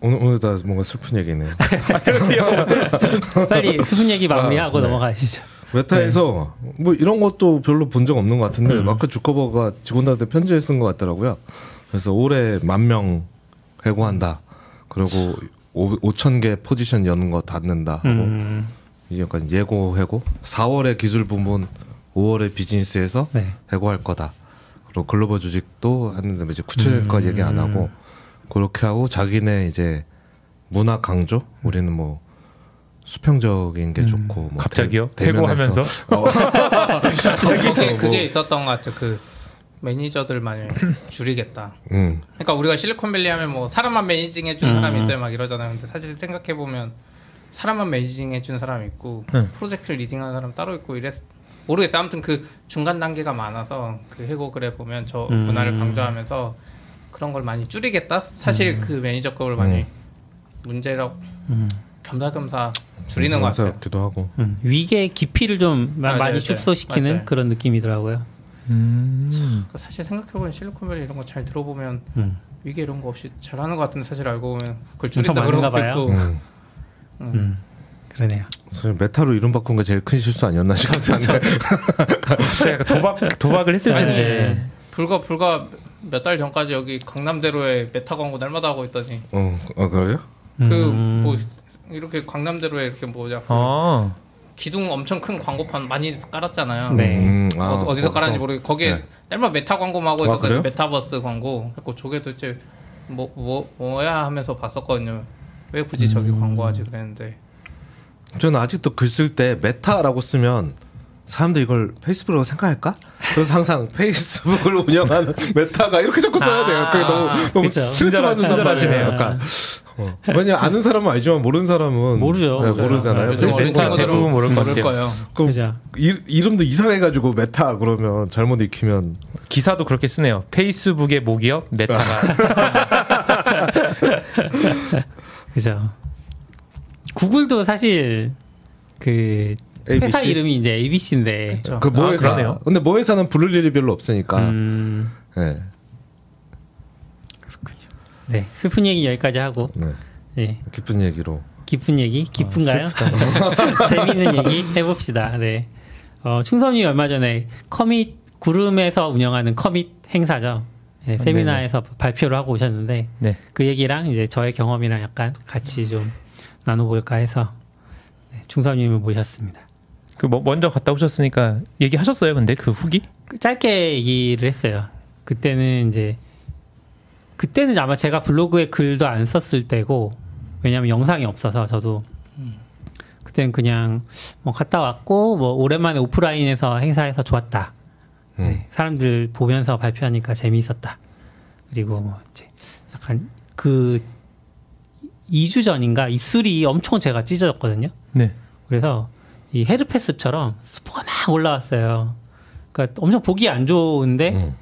오늘 오늘 다 뭔가 슬픈 얘기네요. [LAUGHS] [LAUGHS] 빨리 수분 얘기 마무리하고 아, 네. 넘어가시죠. 메타에서 뭐 이런 것도 별로 본 적 없는 것 같은데 음. 마크 주커버가 직원들한테 편지를 쓴 것 같더라고요. 그래서 올해 만 명 해고한다. 그리고 5천 개 포지션 여는 거 닫는다 하고 음, 이게 약간 예고 해고 4월에 기술 부문 5월에 비즈니스에서 네. 해고할 거다. 그리고 글로벌 조직도 했는데 뭐 이제 구체적인 거 음. 얘기 안 하고 그렇게 하고 자기네 이제 문화 강조 우리는 뭐 수평적인 게 좋고 뭐 음. 갑자기요? 대- 해고하면서 거기 [LAUGHS] 뭐- 그게 있었던 것 같아. 그 매니저들 많이 [CLEARS THROAT] 줄이겠다. 음. 그러니까 우리가 실리콘밸리 하면 뭐 사람만 managing 해준 음. 사람이 있어요 막 이러잖아요. 근데 사실 생각해 보면 사람만 managing 해준 사람이 있고 응. 프로젝트를 leading하는 사람 따로 있고 이랬 모르겠어요. 아무튼 그 중간 단계가 많아서 그 해고 글에 보면 저 음. 문화를 강조하면서 그런 걸 많이 줄이겠다. 사실 그 매니저급을 많이 음. 문제라고 음, 겸사겸사 줄이는 것 같아요. 같기도 하고 음. 위계의 깊이를 좀 마- 맞아요, 많이 맞아요. 축소시키는 맞아요. 그런 느낌이더라고요. 음. 그러니까 사실 생각해보면 실리콘밸리 이런 거 잘 들어보면 음. 위계 이런 거 없이 잘하는 것 같은데 사실 알고 보면 그걸 줄인다 그러고 봐요. 있고 음. 음, 그러네요. 사실 메타로 이름 바꾼 게 제일 큰 실수 아니었나 싶은데 [LAUGHS] 진짜 약간 도박 도박을 했을 아니, 텐데 불과 불과 몇 달 전까지 여기 강남대로에 메타 광고 날마다 하고 있더니 어, 어 그래요? 음. 그뭐 이렇게 강남대로에 이렇게 뭐냐 그아 기둥 엄청 큰 광고판 많이 깔았잖아요. 네. 음, 아, 어, 디서 거기서? 깔았는지 모르겠 거기에 네. 날마다 메타 광고만 하고 아, 있었어요. 그래요? 메타버스 광고. 그래서 저게 도대체 뭐, 뭐 뭐야 하면서 봤었거든요. 왜 굳이 저기 음. 광고하지 그랬는데 저는 아직도 글 쓸 때 메타라고 쓰면 사람들 이걸 페이스북으로 생각할까? 그래서 항상 [LAUGHS] 페이스북을 운영하는 메타가 이렇게 자꾸 써야 돼요. 그게 너무 너무 그쵸. 스트레스 받는. 말이에요. 약간 어. 왜냐 아는 사람은 알지만 모르는 사람은 모르죠. 네. 모르잖아요. 페이스북은 친구들은 대부분 모를 것 같아요. 그럼 그죠. 이, 이름도 이상해가지고 메타 그러면 잘못 읽히면 기사도 그렇게 쓰네요. 페이스북의 모기업 메타가 [LAUGHS] 그죠. 구글도 사실 그 회사 ABC? 이름이 이제 ABC인데. 그쵸. 그 아, 모회사. 그러네요. 근데 모회사는 부를 일이 별로 없으니까. 음, 네. 네 슬픈 얘기 여기까지 하고 네. 예 기쁜 얘기로. 기쁜 얘기 기쁜가요? [LAUGHS] 재미있는 얘기 해봅시다. 네. 어, 충선이 얼마 전에 커밋 구름에서 운영하는 커밋 행사죠. 예, 세미나에서 발표를 하고 오셨는데 네. 그 얘기랑 이제 저의 경험이랑 약간 같이 좀 나눠볼까 해서 네, 충선님을 모셨습니다. 그 뭐, 먼저 갔다 오셨으니까 얘기하셨어요. 근데 그 후기? 그 짧게 얘기를 했어요. 그때는 이제 그때는 아마 제가 블로그에 글도 안 썼을 때고 왜냐하면 영상이 없어서 저도 그땐 그냥 뭐 갔다 왔고 뭐 오랜만에 오프라인에서 행사해서 좋았다. 음. 네, 사람들 보면서 발표하니까 재미있었다. 그리고 뭐 이제 약간 그 2주 전인가 입술이 엄청 제가 찢어졌거든요. 네. 그래서 이 헤르페스처럼 스포가 막 올라왔어요. 그러니까 엄청 보기 안 좋은데 음.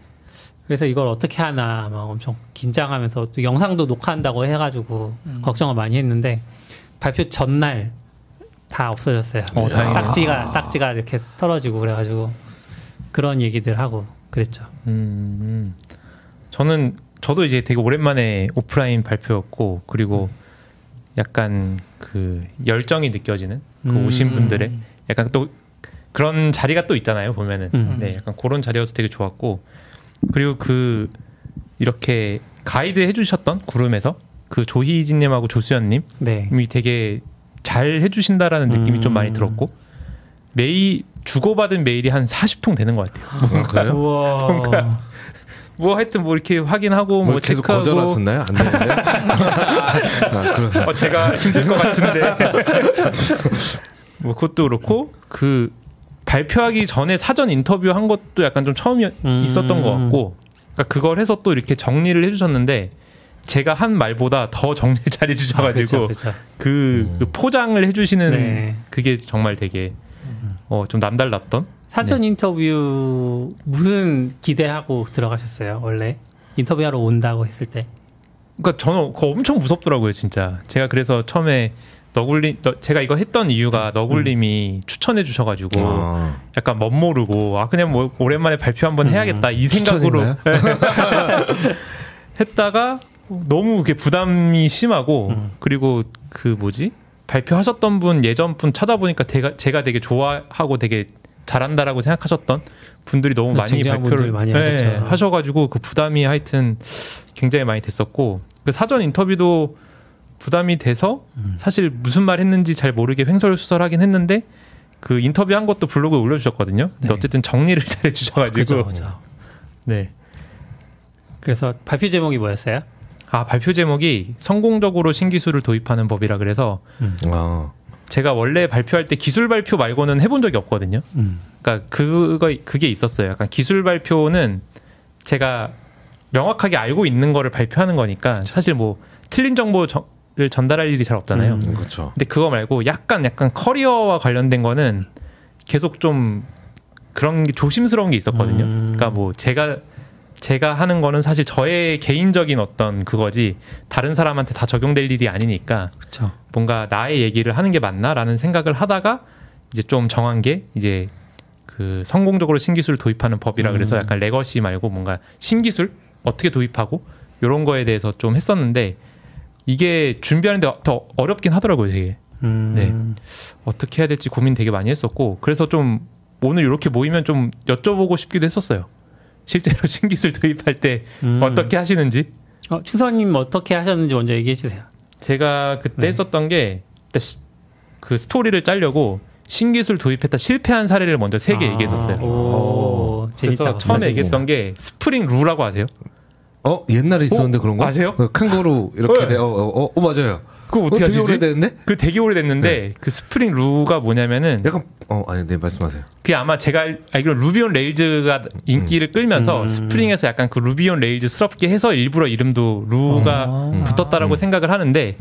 그래서 이걸 어떻게 하나 막 엄청 긴장하면서 또 영상도 녹화한다고 해가지고 걱정을 많이 했는데 발표 전날 다 없어졌어요. 어, 다행이네요. 딱지가 딱지가 이렇게 떨어지고 그래가지고 그런 얘기들 하고 그랬죠. 음, 음. 저는 저도 이제 되게 오랜만에 오프라인 발표였고 그리고 약간 그 열정이 느껴지는 그 음. 오신 분들의 약간 또 그런 자리가 또 있잖아요 보면은 음. 네 약간 그런 자리여서 되게 좋았고 그리고 그 이렇게 가이드 해주셨던 구름에서 그 조희진님하고 조수연님이 네. 되게 잘 해주신다라는 느낌이 좀 많이 음. 들었고 메일 주고받은 메일이 한 40통 되는 것 같아요. 아, 그래요? 우와. 뭐 하여튼 뭐 이렇게 확인하고 뭐, 뭐 계속 체크하고 거절하셨나요? 안 되는데. [LAUGHS] 아. 어, 제가 힘들 것 같은데 뭐 그것도 그렇고 그 발표하기 전에 사전 인터뷰 한 것도 약간 좀 처음 음. 있었던 것 같고 그러니까 그걸 해서 또 이렇게 정리를 해주셨는데 제가 한 말보다 더 정리를 [LAUGHS] 잘 해주셔가지고 그렇죠, 그렇죠. 그, 음. 그 포장을 해주시는 네. 그게 정말 되게 어, 좀 남달랐던 사전 네. 인터뷰 무슨 기대하고 들어가셨어요? 원래 인터뷰하러 온다고 했을 때. 그러니까 저는 그거 엄청 무섭더라고요, 진짜. 제가 그래서 처음에 너굴님, 너- 제가 이거 했던 이유가 너굴님이 추천해 주셔가지고 아, 약간 멋모르고 아 그냥 뭐 오랜만에 발표 한번 해야겠다 이 생각으로? [LAUGHS] 했다가 너무 그게 부담이 심하고 음. 그리고 그 뭐지 발표하셨던 분 예전 분 찾아보니까 제가 제가 되게 좋아하고 되게 잘한다라고 생각하셨던 분들이 너무 많이 발표를 많이 네. 하셔가지고 그 부담이 하여튼 굉장히 많이 됐었고 그 사전 인터뷰도 부담이 돼서 음. 사실 무슨 말 했는지 잘 모르게 횡설수설하긴 했는데 그 인터뷰 한 것도 블로그에 올려주셨거든요. 근데 네. 어쨌든 정리를 [LAUGHS] 잘 해주셔가지고 그죠, 그죠. 네. 그래서 발표 제목이 뭐였어요? 아 발표 제목이 성공적으로 신기술을 도입하는 법이라 그래서 아, 제가 원래 발표할 때 기술 발표 말고는 해본 적이 없거든요. 음. 그러니까 그거 그게 있었어요. 약간 기술 발표는 제가 명확하게 알고 있는 거를 발표하는 거니까 사실 뭐 틀린 정보를 전달할 일이 잘 없잖아요. 음. 그렇죠. 근데 그거 말고 약간 약간 커리어와 관련된 거는 계속 좀 그런 게 조심스러운 게 있었거든요. 음. 그러니까 뭐 제가 제가 하는 거는 사실 저의 개인적인 어떤 그거지 다른 사람한테 다 적용될 일이 아니니까 그렇죠. 뭔가 나의 얘기를 하는 게 맞나라는 생각을 하다가 이제 좀 정한 게 이제 그 성공적으로 신기술을 도입하는 법이라 그래서 음. 약간 legacy 말고 뭔가 신기술 어떻게 도입하고 이런 거에 대해서 좀 했었는데 이게 준비하는데 더 어렵긴 하더라고요 되게 음. 네. 어떻게 해야 될지 고민 되게 많이 했었고 그래서 좀 오늘 이렇게 모이면 좀 여쭤보고 싶기도 했었어요 실제로 [LAUGHS] 신기술 도입할 때 음. 어떻게 하시는지 어, 충섭님 어떻게 하셨는지 먼저 얘기해 주세요. 제가 그때 네. 했었던 게 그 스토리를 짜려고 신기술 도입했다 실패한 사례를 먼저 세개 아, 얘기했었어요. 오, 재밌다. 그래서 처음에 사실 얘기했던 게 Spring Roo라고 아세요? 어 옛날에 있었는데 어? 그런 거 아세요? 그 캥거루 이렇게 네. 돼. 어, 어, 어, 어, 맞아요. 그거 어, 어떻게 되게 하시지? 오래됐는데? 그 되게 오래됐는데 그 Spring Roo가 뭐냐면은 약간 어 아니 네 말씀하세요. 그게 아마 제가 알- 알기로 Ruby on Rails가 인기를 끌면서 음. Spring에서 약간 그 Ruby on Rails스럽게 해서 일부러 이름도 Roo가 아. 붙었다라고 음. 생각을 하는데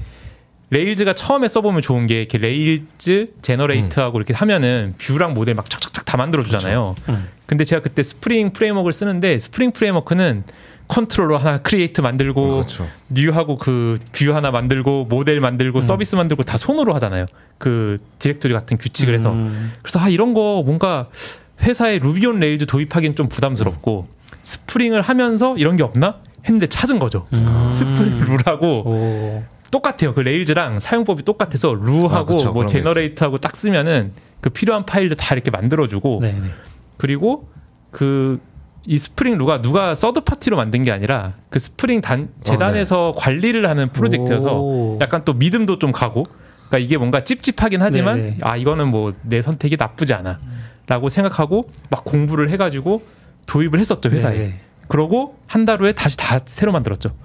Rails가 처음에 써보면 좋은 게 이렇게 Rails generate하고 이렇게 하면은 view랑 모델 막 착착착 다 만들어 주잖아요. 음. 근데 제가 그때 Spring Framework를 쓰는데 Spring Framework는 컨트롤러 하나 create 만들고 그렇죠. new하고 그 view 하나 만들고 모델 만들고 서비스 만들고 다 손으로 하잖아요. 그 디렉토리 같은 규칙을 해서 음. 그래서 아 이런 거 뭔가 회사에 Ruby on Rails 도입하기는 좀 부담스럽고 Spring을 하면서 이런 게 없나 했는데 찾은 거죠. 음. Spring Roo라고 오. 똑같아요. 그 Rails랑 사용법이 똑같아서 Roo하고 아. 뭐 generate하고 딱 쓰면은 그 필요한 파일들 다 이렇게 만들어주고 네, 네. 그리고 그 이 Spring Roo가 누가 서드 파티로 만든 게 아니라 그 스프링 단 재단에서 관리를 하는 프로젝트여서 네. 오. 약간 또 믿음도 좀 가고 그러니까 이게 뭔가 찝찝하긴 하지만 네네. 아 이거는 뭐 내 선택이 나쁘지 않아라고 생각하고 막 공부를 해가지고 도입을 했었죠 회사에 네, 네. 그러고 한 달 후에 다시 다 새로 만들었죠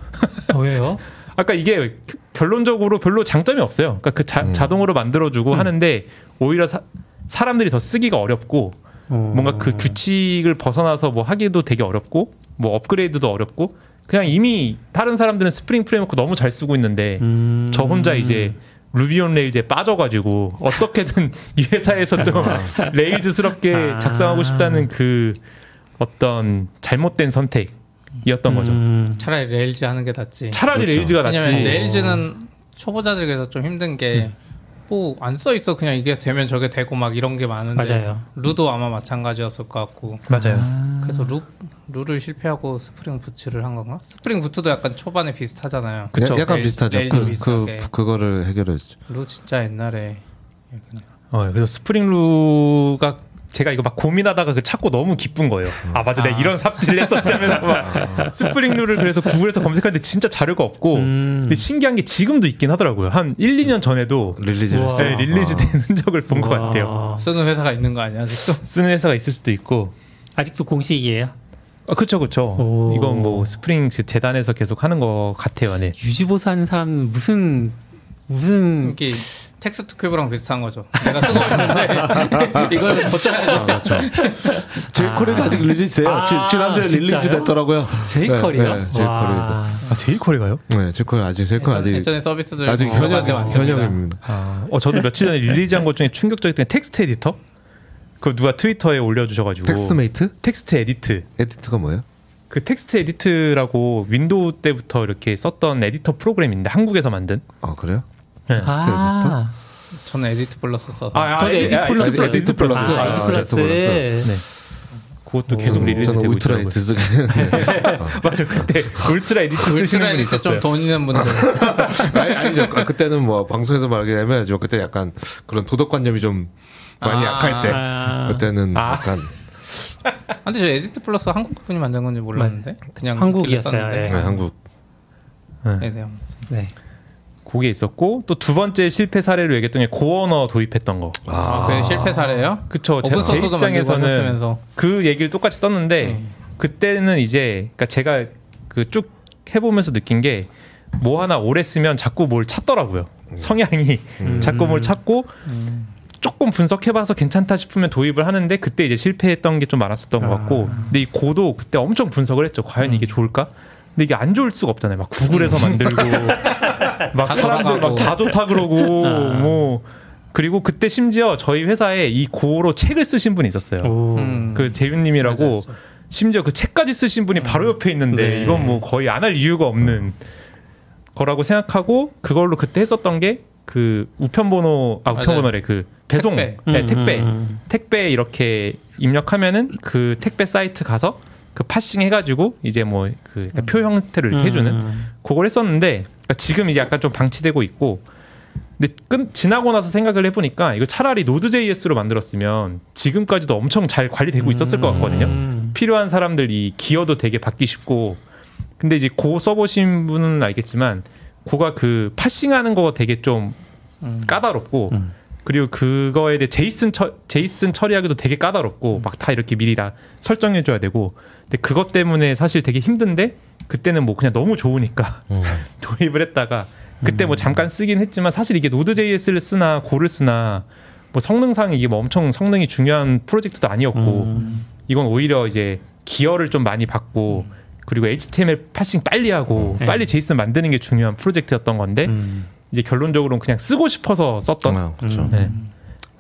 어, 왜요? [LAUGHS] 아까 이게 결론적으로 별로 장점이 없어요. 그러니까 그 자, 음. 자동으로 만들어주고 하는데 오히려 사, 사람들이 더 쓰기가 어렵고 어. 뭔가 그 규칙을 벗어나서 뭐 하기도 되게 어렵고 뭐 업그레이드도 어렵고 그냥 이미 다른 사람들은 Spring Framework 너무 잘 쓰고 있는데 음. 저 혼자 이제 Ruby on Rails에 빠져가지고 어떻게든 [LAUGHS] 이 회사에서 좀 Rails스럽게 아. 작성하고 싶다는 그 어떤 잘못된 선택이었던 거죠. 음. 차라리 Rails 하는 게 낫지. 차라리 그렇죠. Rails가 낫지. 왜냐면 Rails는 초보자들에게서 좀 힘든 게 뭐 안 써 있어 그냥 이게 되면 저게 되고 막 이런 게 많은데 맞아요. Roo도 아마 마찬가지였을 것 같고 맞아요. 그래서 Roo Roo를 실패하고 Spring Boot를 한 건가? Spring Boot도 약간 초반에 비슷하잖아요. 그쵸. 약간 Rail- 비슷하죠. 그, 그. 그거를 해결했죠. Roo 진짜 옛날에 어, 그래서 Spring Roo가 제가 이거 막 고민하다가 그 찾고 너무 기쁜 거예요. 아 맞아, 내가 아. 이런 삽질을 했었자면서 막 Spring Roo를 그래서 구글에서 검색하는데 진짜 자료가 없고, 음. 근데 신기한 게 지금도 있긴 하더라고요. 한 1, 2년 전에도. 했어요. 네, 릴리즈 아. 되는 적을 본것 와. 같아요. 쓰는 회사가 있는 거 아니야 아직도? [LAUGHS] 쓰는 회사가 있을 수도 있고, 아직도 공식이에요. 아 그쵸 그쵸. 오. 이건 뭐 스프링 그 재단에서 계속 하는 것 같아요. 네. 유지보수하는 사람 무슨 무슨 이게 Textcube랑 비슷한 거죠. 내가 쓰고 있는데 이걸 고쳐야죠. 그렇죠. jQuery도 아직 release예요. 아, 지, 지난주에 release? 됐더라고요. jQuery요? 네, 네, jQuery도. 와. 아? 네, 아직 jQuery 예전, 아직 예전에 서비스들 아직 뭐 현역. 현역입니다. 아, 어 저도 며칠 전에 release한 것 중에 충격적이었던 게 text editor. 그 누가 트위터에 올려주셔가지고 TextMate? 텍스트 Edit. Edit가 뭐예요? 그 텍스트 Edit라고 윈도우 때부터 이렇게 썼던 에디터 프로그램인데 한국에서 만든. 아 그래요? 네. 아, 저는 EditPlus 써서 아, 아, Edi- Edit 아, Plus Edi- EditPlus. 아, 아, EditPlus. EditPlus. 네. 그것도 계속 release 되고 울트라 있더라고요. Edit 쓰기. [LAUGHS] 맞아 그때 UltraEdit 쓰시는 Edit 있었어요. 좀돈 있는 분들 [LAUGHS] 아니, 아니죠. 아, 그때는 뭐 방송에서 말하기 애매하죠. 그때 약간 그런 도덕관념이 좀 많이 아. 약할 때. 아, 그때는 아. 약간 근데 저 EditPlus 한국 분이 만든 건지 몰랐는데 그냥 한국이었어요. 예. 네, 한국 네, 네. 네. 그게 있었고 또 두 번째 실패 사례로 얘기했던 게 Go 언어 도입했던 거. 아, 그게 실패 사례예요? 그쵸. 제, 제 입장에서는 그 얘기를 똑같이 썼는데 음. 그때는 이제 그러니까 제가 그 쭉 해보면서 느낀 게 뭐 하나 오래 쓰면 자꾸 뭘 찾더라고요. 성향이 음. 자꾸 뭘 찾고 조금 분석해봐서 괜찮다 싶으면 도입을 하는데 그때 이제 실패했던 게 좀 많았었던 것 같고 아. 근데 이 고도 그때 엄청 분석을 했죠. 과연 이게 좋을까? 근데 이게 안 좋을 수가 없잖아요. 막 구글에서 만들고 [LAUGHS] 막다 사람들. 막 다 좋다 그러고 [LAUGHS] 아. 뭐 그리고 그때 심지어 저희 회사에 이 고로 책을 쓰신 분이 있었어요. 오. 음. 그 재윤님이라고. 심지어 그 책까지 쓰신 분이 바로 옆에 있는데 네. 이건 뭐 거의 안 할 이유가 없는 거라고 생각하고 그걸로 그때 했었던 게 그 우편번호 아. 우편번호래 그 배송 택배. 네, 음, 택배 음, 택배 이렇게 입력하면은 그 택배 사이트 가서 그 parsing 해가지고 이제 뭐그표 형태로 이렇게 음. 해주는 그걸 했었는데 그러니까 지금 이게 약간 좀 방치되고 있고 근데 끝 지나고 나서 생각을 해보니까 이거 차라리 노드.js로 만들었으면 지금까지도 엄청 잘 관리되고 있었을 것 같거든요. 음. 필요한 사람들 이 기여도 되게 받기 쉽고 근데 이제 고 써보신 분은 알겠지만 고가 그 파싱하는 거 되게 좀 음. 까다롭고 음. 그리고 그거에 대해 제이슨 처, 제이슨 처리하기도 되게 까다롭고 막다 이렇게 미리 다 설정해 줘야 되고 근데 그것 때문에 사실 되게 힘든데 그때는 뭐 그냥 너무 좋으니까 [LAUGHS] 도입을 했다가 그때 뭐 잠깐 쓰긴 했지만 사실 이게 노드.js를 쓰나 고를 쓰나 뭐 성능상 이게 뭐 엄청 성능이 중요한 프로젝트도 아니었고 음. 이건 오히려 이제 기여를 좀 많이 받고 그리고 HTML 파싱 빨리 하고 음. 빨리 제이슨 만드는 게 중요한 프로젝트였던 건데 음. 이제 결론적으로는 그냥 쓰고 싶어서 썼던 아, 그렇죠. 음. 네.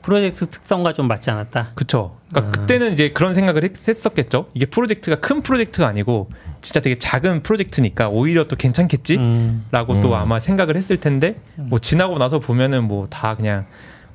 프로젝트 특성과 좀 맞지 않았다. 그쵸. 그러니까 음. 그때는 이제 그런 생각을 했, 했었겠죠. 이게 프로젝트가 큰 프로젝트가 아니고 진짜 되게 작은 프로젝트니까 오히려 또 괜찮겠지라고 음. 또 음. 아마 생각을 했을 텐데 뭐 지나고 나서 보면은 뭐 다 그냥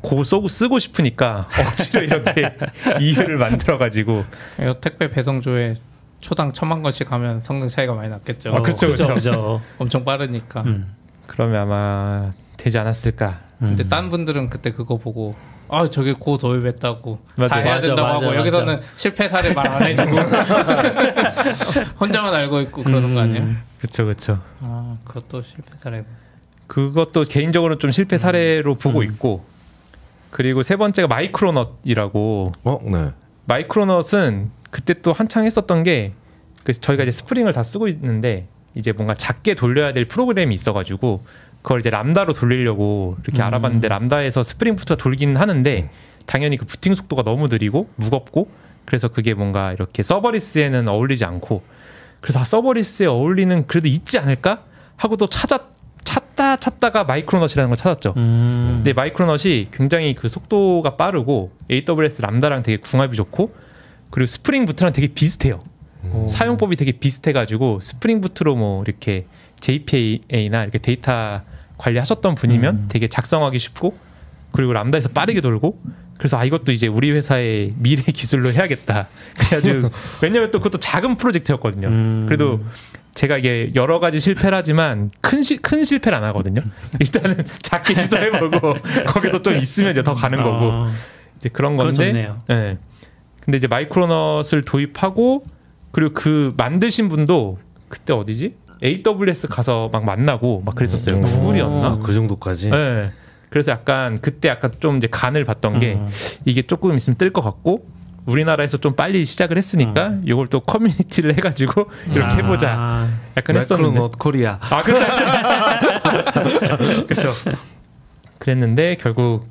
고 쏘고 쓰고 싶으니까 [LAUGHS] 억지로 이렇게 [LAUGHS] 이유를 만들어 가지고 이거 택배 배송조에 초당 천만 건씩 하면 성능 차이가 많이 났겠죠. 아, 그쵸. 그죠, 그죠. [LAUGHS] 엄청 빠르니까. 음. 그러면 아마 되지 않았을까. 근데 음. 딴 분들은 그때 그거 보고 아 저게 고 도입했다고 맞아. 다 해야 맞아, 된다고 맞아, 하고 맞아. 여기서는 실패 사례 말 안 해주고 [LAUGHS] 혼자만 알고 있고 그러는 거 아니에요? 음. 그쵸 그쵸. 아 그것도 실패 사례고. 그것도 개인적으로 좀 실패 사례로 보고 음. 있고 그리고 세 번째가 Micronaut이라고 어, 네. Micronaut은 그때 또 한창 했었던 게 그래서 저희가 이제 Spring을 다 쓰고 있는데 이제 뭔가 작게 돌려야 될 프로그램이 있어가지고 그걸 이제 Lambda로 돌리려고 이렇게 음. 알아봤는데 Lambda에서 Spring Boot가 돌긴 하는데 당연히 그 부팅 속도가 너무 느리고 무겁고 그래서 그게 뭔가 이렇게 serverless에는 어울리지 않고 그래서 아, serverless에 어울리는 그래도 있지 않을까 하고 또 찾아 찾다 찾다가 Micronaut이라는 걸 찾았죠. 음. 근데 Micronaut이 굉장히 그 속도가 빠르고 AWS 람다랑 되게 궁합이 좋고 그리고 Spring Boot랑 되게 비슷해요. 사용법이 되게 비슷해가지고 Spring Boot로 뭐 이렇게 JPA나 이렇게 데이터 관리하셨던 분이면 음. 되게 작성하기 쉽고 그리고 Lambda에서 빠르게 돌고 그래서 아 이것도 이제 우리 회사의 미래 기술로 해야겠다. [LAUGHS] 그래가지고 [LAUGHS] 왜냐면 또 그것도 작은 프로젝트였거든요. 음. 그래도 제가 이게 여러 가지 실패를 하지만 큰, 실, 큰 실패를 안 하거든요. 일단은 [LAUGHS] 작게 시도해보고 거기서 좀 있으면 이제 더 가는 거고 어, 이제 그런 건데. 예. 근데 이제 마이크로넛을 도입하고 그리고 그 만드신 분도 그때 어디지? AWS 가서 막 만나고 막 그랬었어요. 음. 구글이었나? 아, 그 정도까지. 예. 그래서 약간 그때 약간 좀 이제 간을 봤던 게 음. 이게 조금 있으면 뜰 것 같고 우리나라에서 좀 빨리 시작을 했으니까 이걸 또 커뮤니티를 해가지고 이렇게 해보자. 아, 약간 했었는데. 마이크로넛 코리아. 아, 그쵸. [LAUGHS] 그쵸. 그랬는데 결국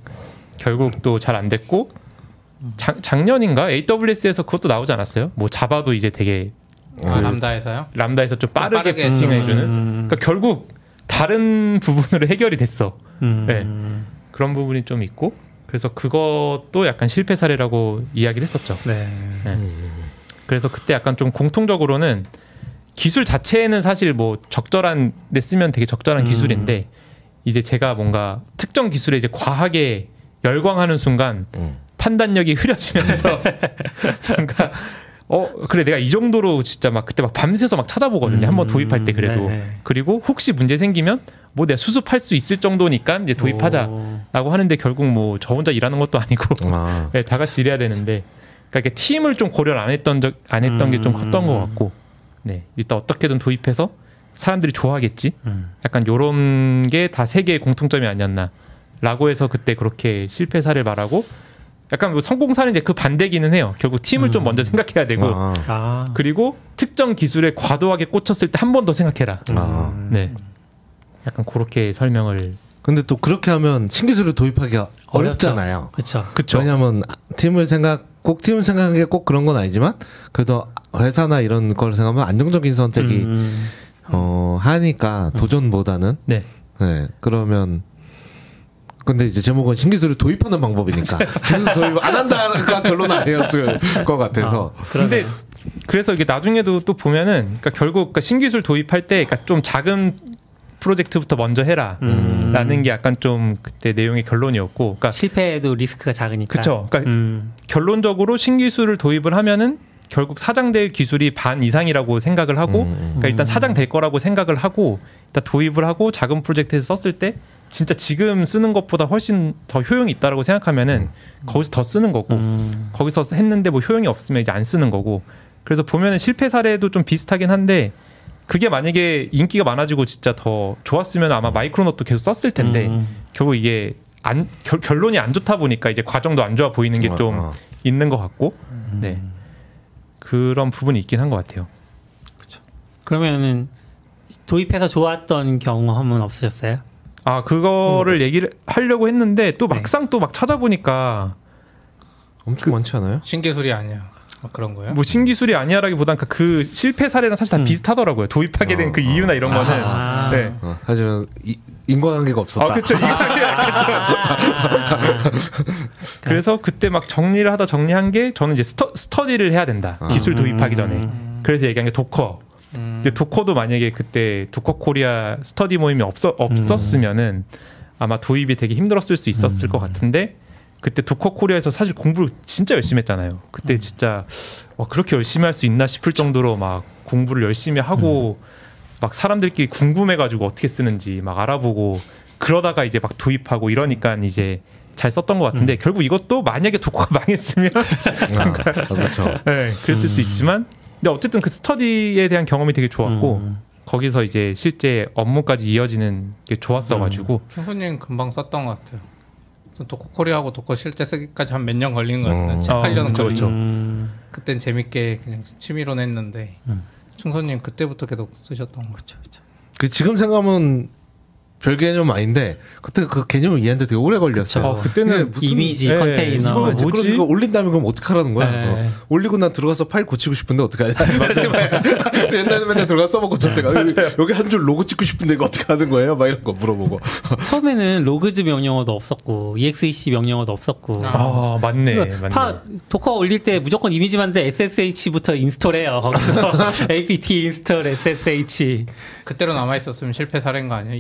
결국 또 잘 안 됐고 작, 작년인가 AWS에서 그것도 나오지 않았어요? 뭐 자바도 이제 되게 아, 람다에서요? 람다에서 좀 빠르게 빠르게 부팅해주는. 음. 그러니까 결국 다른 [LAUGHS] 부분으로 해결이 됐어. 음. 네. 그런 부분이 좀 있고 그래서 그것도 약간 실패 사례라고 이야기를 했었죠. 네. 그래서 그때 약간 좀 공통적으로는 기술 자체는 사실 뭐 적절한 데 쓰면 되게 적절한 음. 기술인데 이제 제가 뭔가 특정 기술에 이제 과하게 열광하는 순간 음. 판단력이 흐려지면서 [LAUGHS] [LAUGHS] 뭔가 어 그래 내가 이 정도로 진짜 막 그때 막 밤새서 막 찾아보거든요 한번 도입할 때 그래도 네. 그리고 혹시 문제 생기면 뭐 내가 수습할 수 있을 정도니까 이제 도입하자라고 오. 하는데 결국 뭐 저 혼자 일하는 것도 아니고 아, [LAUGHS] 네, 다 같이 일해야 되는데 그러니까 이게 팀을 좀 고려를 안 했던 적, 안 했던 게좀 음. 컸던 것 같고 네 일단 어떻게든 도입해서 사람들이 좋아하겠지 음. 약간 요런 게 다 세 개의 공통점이 아니었나라고 해서 그때 그렇게 실패 사를 말하고 약간 뭐 성공 사는 이제 그 반대기는 해요 결국 팀을 좀 음. 먼저 생각해야 되고 아, 아. 그리고 특정 기술에 과도하게 꽂혔을 때 한 번 더 생각해라 아. 음. 네 약간 그렇게 설명을 근데 또 그렇게 하면 신기술을 도입하기가 어렵잖아요. 그쵸. 그쵸 왜냐하면 팀을 생각 꼭 팀을 생각하는 게 꼭 그런 건 아니지만 그래도 회사나 이런 걸 생각하면 안정적인 선택이 음. 어 하니까 도전보다는 네 네 그러면 근데 이제 제목은 신기술을 도입하는 방법이니까 [LAUGHS] 신기술 도입 안 한다가 결론은 아니었을 것 같아서 근데 그래서 이게 나중에도 또 보면은 그러니까 결국 그러니까 신기술 도입할 때 그러니까 좀 작은 프로젝트부터 먼저 해라라는 음. 게 약간 좀 그때 내용의 결론이었고 그러니까 실패해도 리스크가 작으니까. 그쵸. 그러니까 음. 결론적으로 신기술을 도입을 하면은 결국 사장될 기술이 반 이상이라고 생각을 하고 음, 음. 그러니까 일단 사장될 거라고 생각을 하고 일단 도입을 하고 작은 프로젝트에서 썼을 때 진짜 지금 쓰는 것보다 훨씬 더 효용이 있다라고 생각하면은 거기서 더 쓰는 거고 음. 거기서 했는데 뭐 효용이 없으면 이제 안 쓰는 거고 그래서 보면은 실패 사례도 좀 비슷하긴 한데 그게 만약에 인기가 많아지고 진짜 더 좋았으면 아마 마이크로넛도 계속 썼을 텐데 음. 결국 이게 안 결, 결론이 안 좋다 보니까 이제 과정도 안 좋아 보이는 게좀 아, 아. 있는 것 같고 네 그런 부분이 있긴 한 것 같아요. 그러면은 도입해서 좋았던 경험은 없으셨어요? 아 그거를 얘기를 하려고 했는데 또 막상 또 막 찾아보니까 엄청 많지 않아요? 신기술이 아니야. 막 그런 거예요? 뭐 신기술이 아니야라기보단 그- 그 실패 사례는 사실 다 음. 비슷하더라고요. 도입하게 된그 어, 이유나 이런 거는 아. 네. 어, 하지만 이, 인과관계가 없었다. 아 그렇죠. [LAUGHS] [LAUGHS] 그래서 그때 막 정리를 하다 정리한 게 저는 이제 스터, 스터디를 해야 된다. 아. 기술 도입하기 전에. 음. 그래서 얘기한 게 Docker. 음. 근데 Docker도 만약에 그때 Docker Korea 스터디 모임이 없어, 없었으면은 아마 도입이 되게 힘들었을 수 있었을 것 같은데 그때 도커 코리아에서 사실 공부를 진짜 열심히 했잖아요. 그때 진짜 와, 그렇게 열심히 할 수 있나 싶을 정도로 막 공부를 열심히 하고 막 사람들끼리 궁금해가지고 어떻게 쓰는지 막 알아보고 그러다가 이제 막 도입하고 이러니까 이제 잘 썼던 것 같은데 결국 이것도 만약에 도커가 [LAUGHS] 망했으면 [LAUGHS] 아, 그렇죠. 네, 그랬을 수 있지만 근데 어쨌든 그 스터디에 대한 경험이 되게 좋았고 음. 거기서 이제 실제 업무까지 이어지는 게 좋았어가지고 충선님 금방 썼던 것 같아요. 코리아하고 Docker 실제 쓰기까지 한 몇 년 걸린 것 같아요. 음. 7, 8년 어, 걸린. 음. 그땐 재밌게 그냥 취미로 했는데 충선님 그때부터 계속 쓰셨던 거죠. 그 지금 생각하면 별 개념 아닌데 그때 그 개념을 이해하는데 되게 오래 걸렸어요. 어, 그때는 이게 무슨 이미지, 예, 컨테이너. 뭐지? 뭐지? 그러니까 올린다면 그럼 어떻게 하라는 거야? 네. 어. 올리고 난 들어가서 파일 고치고 싶은데 어떻게 하냐? 옛날에 맨날 들어가서 막 고쳤어요. 여기 한 줄 로그 찍고 싶은데 이거 어떻게 하는 거예요? 막 이런 거 물어보고. [LAUGHS] 처음에는 logs 명령어도 없었고 EXEC 명령어도 없었고 아 맞네, 그러니까 맞네. 다 Docker 올릴 때 무조건 이미지 만들 SSH부터 install해요. 거기서 [LAUGHS] apt install SSH. 그때로 남아 있었으면 실패 사례인 거 아니에요?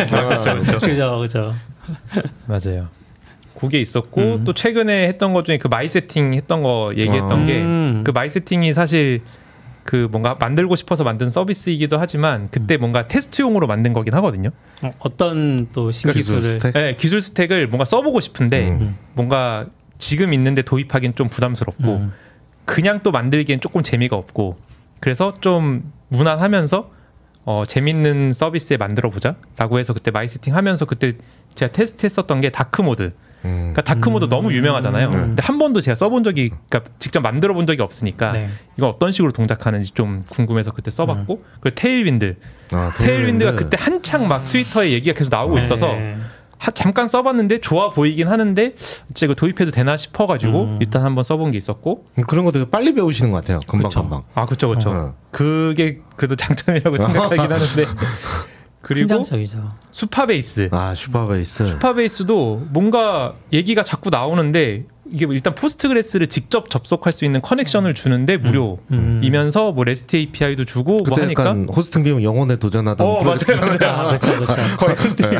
EXC 아니에요? 그죠, 그죠. 맞아요. 그게 있었고 음. 또 최근에 했던 것 중에 그 마이 세팅 했던 거 얘기했던 아. 게 음. 그 마이 세팅이 사실 그 뭔가 만들고 싶어서 만든 서비스이기도 하지만 그때 뭔가 테스트용으로 만든 거긴 하거든요. 어, 어떤 또 기술 신기술을 스택? 네, 기술 스택을 뭔가 써보고 싶은데 음. 뭔가 지금 있는데 도입하기는 좀 부담스럽고 음. 그냥 또 만들기엔 조금 재미가 없고 그래서 좀 무난하면서 어, 재밌는 서비스에 만들어 보자라고 해서 그때 마이 세팅 하면서 그때 제가 테스트했었던 게 dark mode. 음. 그러니까 dark mode 너무 유명하잖아요. 음. 근데 한 번도 제가 써본 적이 그러니까 직접 만들어 본 적이 없으니까 네. 이거 어떤 식으로 동작하는지 좀 궁금해서 그때 써봤고 그리고 테일윈드 아, 테일윈드가 그때 한창 막 트위터에 얘기가 계속 나오고 있어서 네. 하- 잠깐 써봤는데 좋아 보이긴 하는데 진짜 이거 도입해도 되나 싶어가지고 음. 일단 한번 써본 게 있었고 그런 거 되게 빨리 배우시는 것 같아요. 금방 그쵸. 금방. 아 그쵸 그쵸 어. 그게 그래도 장점이라고 생각하긴 [LAUGHS] 하는데 그리고 긍정적이죠. 수파베이스 아 슈퍼베이스. 수파베이스도 뭔가 얘기가 자꾸 나오는데 이게 뭐 일단 Postgres를 직접 접속할 수 있는 connection을 주는데 무료이면서 뭐 REST API도 주고 뭐 하니까. 약간 호스팅 비용 영원에 도전하던 어 맞아요 프로젝트. 맞아요 아, 그렇죠, 그렇죠. 거의 근데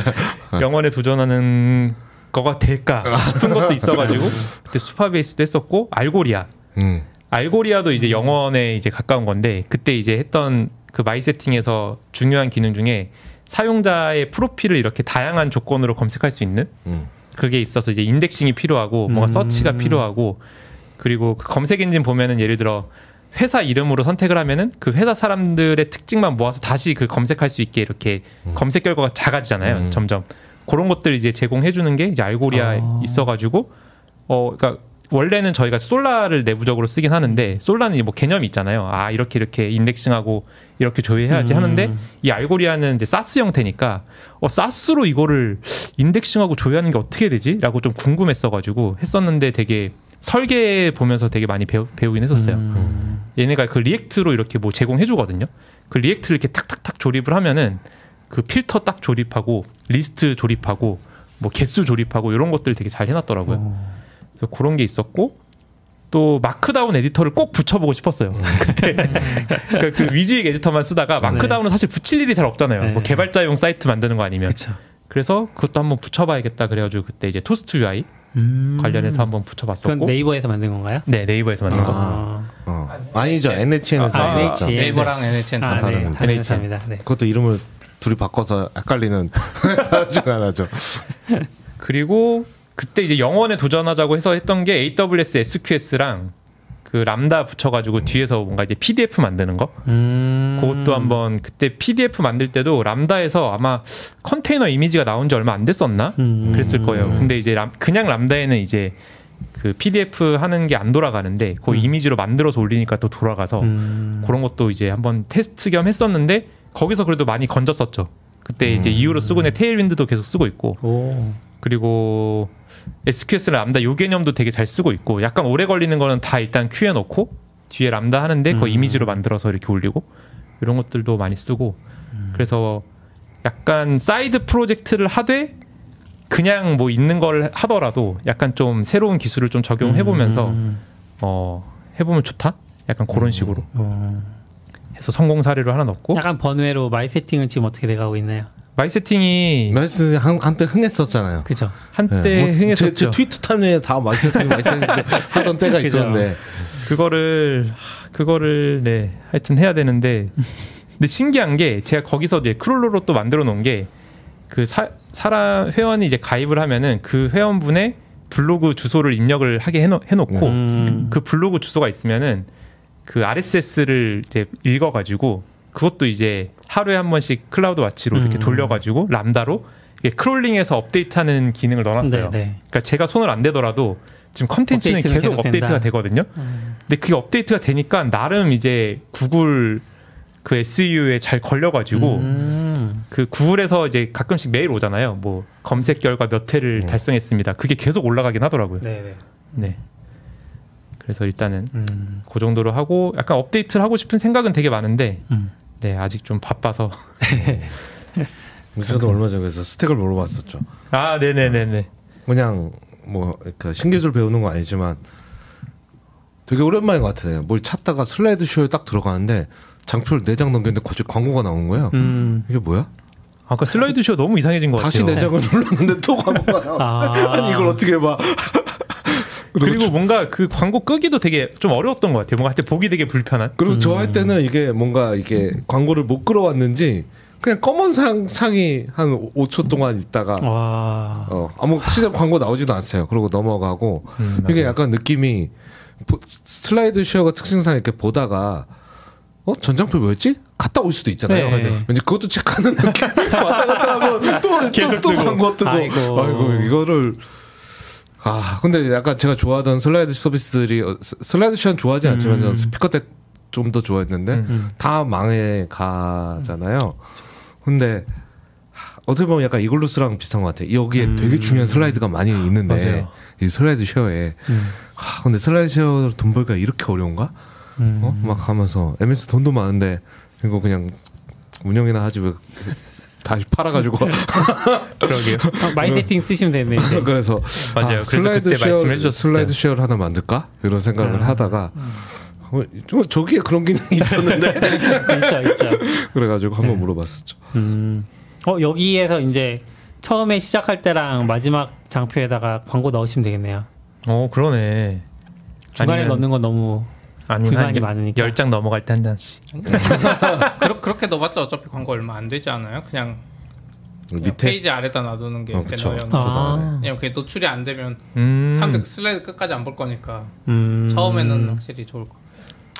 영원에 도전하는 거가 될까 싶은 것도 있어가지고 그때 Supabase도 했었고 Algolia. 음. Algolia도 이제 영원에 이제 가까운 건데 그때 이제 했던 그 마이 세팅에서 중요한 기능 중에 사용자의 프로필을 이렇게 다양한 조건으로 검색할 수 있는 음. 그게 있어서 이제 인덱싱이 필요하고 뭔가 음. 서치가 필요하고 그리고 그 검색 엔진 보면은 예를 들어 회사 이름으로 선택을 하면은 그 회사 사람들의 특징만 모아서 다시 그 검색할 수 있게 이렇게 검색 결과가 작아지잖아요. 음. 점점 그런 것들 이제 제공해 주는 게 이제 알고리아에 아. 있어가지고 어 그러니까 원래는 저희가 솔라를 내부적으로 쓰긴 하는데 솔라는 이제 뭐 개념이 있잖아요. 아 이렇게 이렇게 인덱싱하고 이렇게 조회해야지 음. 하는데 이 알고리아는 이제 사스 형태니까 어 SaaS로 이거를 indexing하고 조회하는 게 어떻게 되지?라고 좀 궁금했어가지고 했었는데 되게 설계 보면서 되게 많이 배우, 배우긴 했었어요. 음. 얘네가 그 React로 이렇게 뭐 제공해 주거든요. 그 React를 이렇게 탁탁탁 조립을 하면은 그 필터 딱 조립하고 리스트 조립하고 뭐 개수 조립하고 이런 것들 되게 잘 해놨더라고요. 어. 그래서 그런 게 있었고 또 markdown editor를 꼭 붙여보고 싶었어요. [LAUGHS] 그때 그, 그 위주익 에디터만 쓰다가 마크다운은 사실 붙일 일이 잘 없잖아요. 네. 뭐 개발자용 사이트 만드는 거 아니면. 그렇죠. 그래서 그것도 한번 붙여봐야겠다 그래가지고 그때 이제 토스트 UI 음. 관련해서 한번 그건 붙여봤었고. 네이버에서 만든 건가요? 네 네이버에서 만든 거. 아, 어. 아니죠. NHN에서 아, 아, NH. 예. 네이버랑 NHN 아, 다 네, 다른 다른 다른 NH. 회사입니다. 네. 그것도 이름을 둘이 바꿔서 헷갈리는 [LAUGHS] 회사 중 하나죠. 그리고 그때 이제 영원에 도전하자고 해서 했던 게 AWS SQS랑 그 람다 붙여가지고 뒤에서 뭔가 이제 PDF 만드는 거. 음. 그것도 한번 그때 PDF 만들 때도 람다에서 아마 컨테이너 이미지가 나온 지 얼마 안 됐었나? 음. 그랬을 거예요. 근데 이제 람, 그냥 람다에는 이제 그 PDF 하는 게 안 돌아가는데 그 음. 이미지로 만들어서 올리니까 또 돌아가서 음. 그런 것도 이제 한번 테스트 겸 했었는데 거기서 그래도 많이 건졌었죠. 그때 이제 음. 이후로 쓰고 있는 테일윈드도 계속 쓰고 있고 오. 그리고 SQS랑 Lambda 요 개념도 되게 잘 쓰고 있고 약간 오래 걸리는 거는 다 일단 queue에 넣고 뒤에 람다 하는데 그 음. 이미지로 만들어서 이렇게 올리고 이런 것들도 많이 쓰고 음. 그래서 약간 side project를 하되 그냥 뭐 있는 걸 하더라도 약간 좀 새로운 기술을 좀 적용해 보면서 음. 어 해보면 좋다 약간 그런 식으로 어. 해서 성공 사례를 하나 넣고 약간 번외로 마이 세팅은 지금 어떻게 돼가고 있나요? 마이 세팅이 나이스 한, 한때 흥했었잖아요. 그죠. 한때 네, 뭐 제, 흥했었죠 제 트위터 타임에 다 마이세팅 마이세팅 [LAUGHS] 하던 때가 그죠. 있었는데 그거를 하, 그거를 네 하여튼 해야 되는데 근데 신기한 게 제가 거기서 이제 crawler로 또 만들어 놓은 게 그 사람 회원이 이제 가입을 하면은 그 회원분의 블로그 주소를 입력을 하게 해놓, 해놓고 음. 그 블로그 주소가 있으면은 그 RSS를 이제 읽어가지고 그것도 이제 하루에 한 번씩 CloudWatch로 이렇게 음. 돌려가지고 Lambda로 이게 crawling해서 업데이트하는 기능을 넣어놨어요. 네, 네. 그러니까 제가 손을 안 대더라도 지금 컨텐츠는 계속 계속 업데이트가 된다. 되거든요. 근데 그게 업데이트가 되니까 나름 이제 구글 그 SEO에 잘 걸려가지고 음. 그 구글에서 이제 가끔씩 메일 오잖아요. 뭐 검색 결과 몇 회를 달성했습니다. 그게 계속 올라가긴 하더라고요. 네네. 네. 그래서 일단은 음. 그 정도로 하고 약간 업데이트를 하고 싶은 생각은 되게 많은데 음. 네 아직 좀 바빠서 [LAUGHS] 저도 얼마 전에 그래서 스택을 물어봤었죠. 아 네네네네 그냥 뭐 그러니까 신기술 배우는 건 아니지만 되게 오랜만인 것 같아요. 뭘 찾다가 슬라이드 쇼에 딱 들어가는데 장표를 네 장 넘겼는데 갑자기 광고가 나온 거예요. 음. 이게 뭐야? 아까 슬라이드 쇼 너무 이상해진 것 다시 같아요. 네 장을 눌렀는데 또 광고가 나와. 아. 아니 이걸 어떻게 봐? 그리고 뭔가 그 광고 끄기도 되게 좀 어려웠던 것 같아요. 뭔가 하여튼 보기 되게 불편한. 그리고 저할 때는 이게 뭔가 이게 광고를 못 끌어왔는지 그냥 검은 상 창이 한 5초 동안 있다가 와. 어 아무 진짜 광고 나오지도 않았어요. 그러고 넘어가고 음, 이게. 약간 느낌이 보- 슬라이드 쉐어가 특징상 이렇게 보다가 어 전장표 뭐였지? 갔다 올 수도 있잖아요. 네. 왠지 그것도 체크하는 느낌. [LAUGHS] 왔다 갔다 하면 또 계속 또. 광고 뜨고. 아이고. 아이고. 이거를 아 근데 약간 제가 좋아하던 슬라이드 서비스들이 어, 스- SlideShare는 좋아하지 않지만 음. 저는 Speaker Deck 좀 더 좋아했는데 음. 다 망해 가잖아요. 근데 하, 어떻게 보면 약간 이글루스랑 비슷한 것 같아. 여기에 음. 되게 중요한 슬라이드가 많이 있는데 맞아요. 이 SlideShare에 음. 하, 근데 SlideShare로 돈 벌기가 이렇게 어려운가? 음. 어? 막 하면서 MS 돈도 많은데 이거 그냥 운영이나 하지 왜 다시 팔아가지고 [LAUGHS] 그러게요. 아, MySetting 쓰시면 되네. 이제. [LAUGHS] 그래서 맞아요. 아, 그래서 슬라이드 그때 쉐어. SlideShare를 하나 만들까 이런 생각을 음. 하다가 어, 저- 저기에 그런 기능이 있었는데 [LAUGHS] 있죠, 있죠. 그래가지고 한번 네. 물어봤었죠. 음. 어 여기에서 이제 처음에 시작할 때랑 마지막 장표에다가 광고 넣으시면 되겠네요. 어 그러네. 중간에 아니면- 넣는 건 너무 아니면 불만이 한 많으니까. 열장 넘어갈 때 한 장씩. [LAUGHS] 그렇, 그렇게 넣어봤자 어차피 광고 얼마 안 되지 않아요? 그냥, 그냥 밑에 페이지 아래다 놔두는 게 어, 그쵸. 배너형 아. 왜냐면 그게 노출이 안 되면 음. 사람들 슬라이드 끝까지 안 볼 거니까 음. 처음에는 확실히 좋을 거.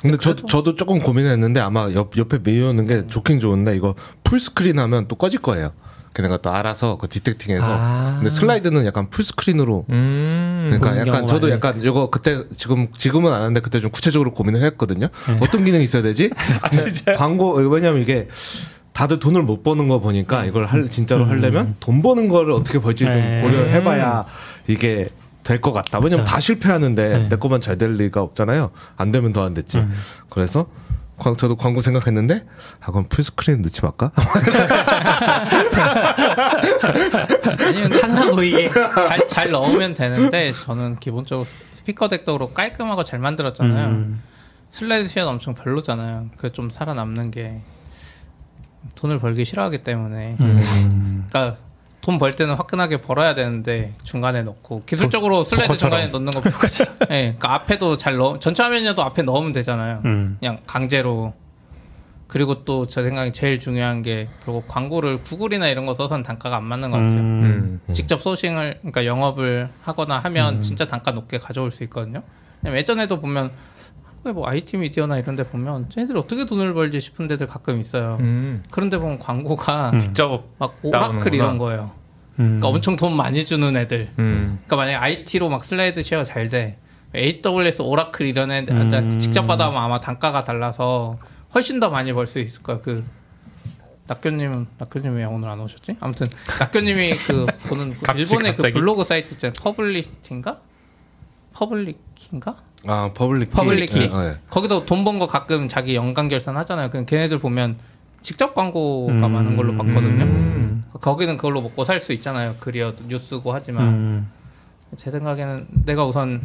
근데 저, 저도 조금 고민했는데 아마 옆, 옆에 메이오는 게 좋긴 좋은데 이거 full screen 하면 또 꺼질 거예요. 걔네가 또 알아서 그 detecting해서. 아. 근데 슬라이드는 약간 full screen으로 음. 그러니까 약간 저도 많으니까. 약간 이거 그때 지금 지금은 안 하는데 그때 좀 구체적으로 고민을 했거든요. 네. 어떤 기능이 있어야 되지? [LAUGHS] 아 진짜. 광고 왜냐면 이게 다들 돈을 못 버는 거 보니까 이걸 할 진짜로 음. 하려면 돈 버는 거를 어떻게 벌지 좀 네. 고려해봐야 이게 될 것 같다. 왜냐면 그쵸. 다 실패하는데 네. 내 것만 잘 될 리가 없잖아요. 안 되면 더 안 됐지. 음. 그래서 광- 저도 광고 생각했는데 아 그럼 풀스크린 넣지 말까? [LAUGHS] 아니 근데 항상 보이게. [LAUGHS] 잘, 잘 넣으면 되는데 저는 기본적으로 스피커 덱도 깔끔하고 잘 만들었잖아요. 음. 슬라이드 시간 엄청 별로잖아요. 그래서 좀 살아남는 게 돈을 벌기 싫어하기 때문에. 음. 그러니까 돈 벌 때는 화끈하게 벌어야 되는데 중간에 넣고 기술적으로 슬라이드. 중간에 넣는 것보다 예, [LAUGHS] 그러니까 앞에도 잘 넣 전체 화면이라도 앞에 넣으면 되잖아요. 음. 그냥 강제로 그리고 또 제 생각에 제일 중요한 게 결국 광고를 구글이나 이런 거 써서는 단가가 안 맞는 것 같아요. 음. 음. 직접 소싱을 그러니까 영업을 하거나 하면 진짜 단가 높게 가져올 수 있거든요. 왜냐면 예전에도 보면 한국에 뭐 IT 미디어나 이런 데 보면 쟤네들 어떻게 돈을 벌지 싶은 데들 가끔 있어요. 음. 그런데 보면 광고가 음. 직접. 막. Oracle 이런 거예요. 음. 그러니까 엄청 돈 많이 주는 애들. 음. 그러니까 만약에 IT로 막 SlideShare 잘 돼. AWS, Oracle 이런 애들한테 음. 직접 받아보면 아마 단가가 달라서 훨씬 더 많이 벌 수 있을 거야. 그 낙교님은 낙교님 왜 오늘 안 오셨지? 아무튼 낙교님이 그 [LAUGHS] 보는 그 갑자기, 일본의 그 갑자기? 블로그 사이트 있잖아요. Publickey인가? Publickey인가? 아 Publickey. Publickey. 네, 네. 거기도 돈 번 거 가끔 자기 연간 결산 하잖아요. 그냥 걔네들 보면 직접 광고가 음. 많은 걸로 봤거든요. 음. 거기는 그걸로 먹고 살 수 있잖아요. 그리고 뉴스고 하지만 음. 제 생각에는 내가 우선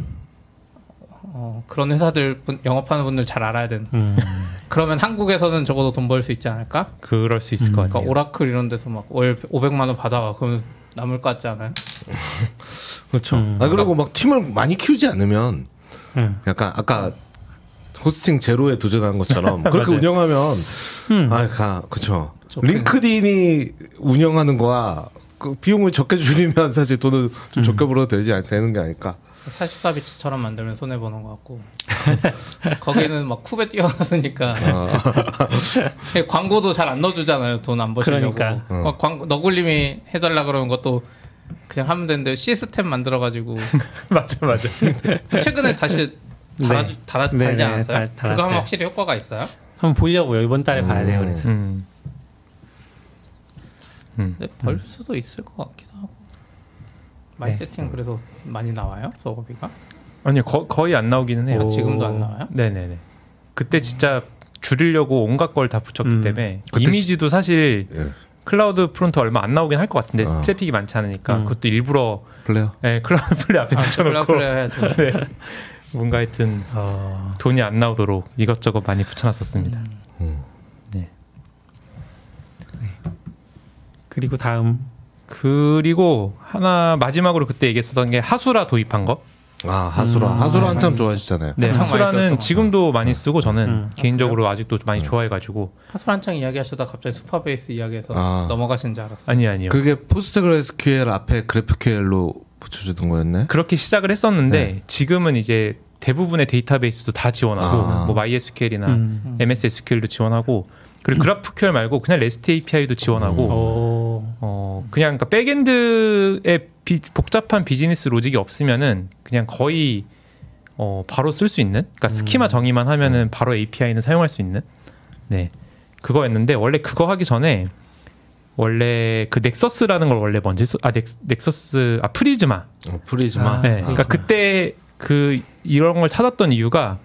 어, 그런 회사들 분- 영업하는 분들 잘 알아야 되는. 음. [LAUGHS] 그러면 한국에서는 적어도 돈 벌 수 있지 않을까? 그럴 수 있을 음. 것 그러니까 같아요. Oracle 이런 데서 막 월 500만 원 받아와 그러면 남을 것 같지 않아요? [LAUGHS] 그렇죠. 음. 아 그리고 막 팀을 많이 키우지 않으면 음. 약간 아까 호스팅 제로에 도전한 것처럼 [LAUGHS] 그렇게. 운영하면 음. 아, 가. 좋긴- 링크드인이 운영하는 거와 그 비용을 적게 줄이면 사실 돈을 좀 적게 벌어도 되지 않, 되는 게 아닐까. 사시사비치처럼 만들면 손해 보는 것 같고 [LAUGHS] 거기는 막 쿱에 뛰어났으니까 아, [LAUGHS] 광고도 잘 안 넣어주잖아요 돈 안 버시려고 그러니까. 어. 어, 광고 너굴님이 해달라 그러는 것도 그냥 하면 되는데 시스템 만들어가지고 [LAUGHS] 맞아 맞아. 최근에 다시 달아 네. 달아 네, 달지 네, 않았어요? 달- 그거 달았어요. 하면 확실히 효과가 있어요? 한번 보려고요. 이번 달에 봐야 돼요. 음. 그래서. 음. 음. 근데 벌 수도 있을 것 하고. MySetting 그래서 많이 나와요? 서버비가? 아니요 거, 거의 안 나오기는 해요. 아, 지금도 안 나와요? 네네네. 그때 진짜 줄이려고 온갖 걸 다 붙였기 음. 때문에 이미지도 사실 예. CloudFront 얼마 안 나오긴 할 것 같은데 아. 트래픽이 많지 않으니까 음. 그것도 일부러 Flare. 예, Cloudflare 앞에 아, 붙여놓고. [LAUGHS] 네. 뭔가 하여튼 어, 돈이 안 나오도록 이것저것 많이 붙여놨었습니다. 음. 그리고 다음 그리고 하나 마지막으로 그때 얘기했었던 게 Hasura 도입한 거. 아 Hasura. 음. Hasura 한참 좋아하시잖아요. 네, Hasura는 지금도 많이 쓰고 저는 음. 개인적으로 아직도 많이 좋아해가지고 하술 한창 이야기하시다 갑자기 Supabase 이야기해서 아. 넘어가신 줄 알았어요. 아니 아니요. 그게 PostgreSQL 앞에 GraphQL로 붙여주던 거였네. 그렇게 시작을 했었는데 네. 지금은 이제 대부분의 데이터베이스도 다 지원하고 아. 뭐 MySQL이나 음. MS SQL도 지원하고 그리고 GraphQL 말고 그냥 REST API도 지원하고 어, 어 그냥 그러니까 backend에 비- 복잡한 비즈니스 로직이 없으면은 그냥 거의 어 바로 쓸 수 있는? 그러니까 스키마 정의만 하면은 바로 API는 사용할 수 있는? 네. 그거였는데 원래 그거 하기 전에 원래 그 Nexus라는 걸 원래 먼저 했어 아 넥, Nexus 아 Prisma. 어, Prisma. 아, 네. 아. 그러니까 그때 그 이런 걸 찾았던 이유가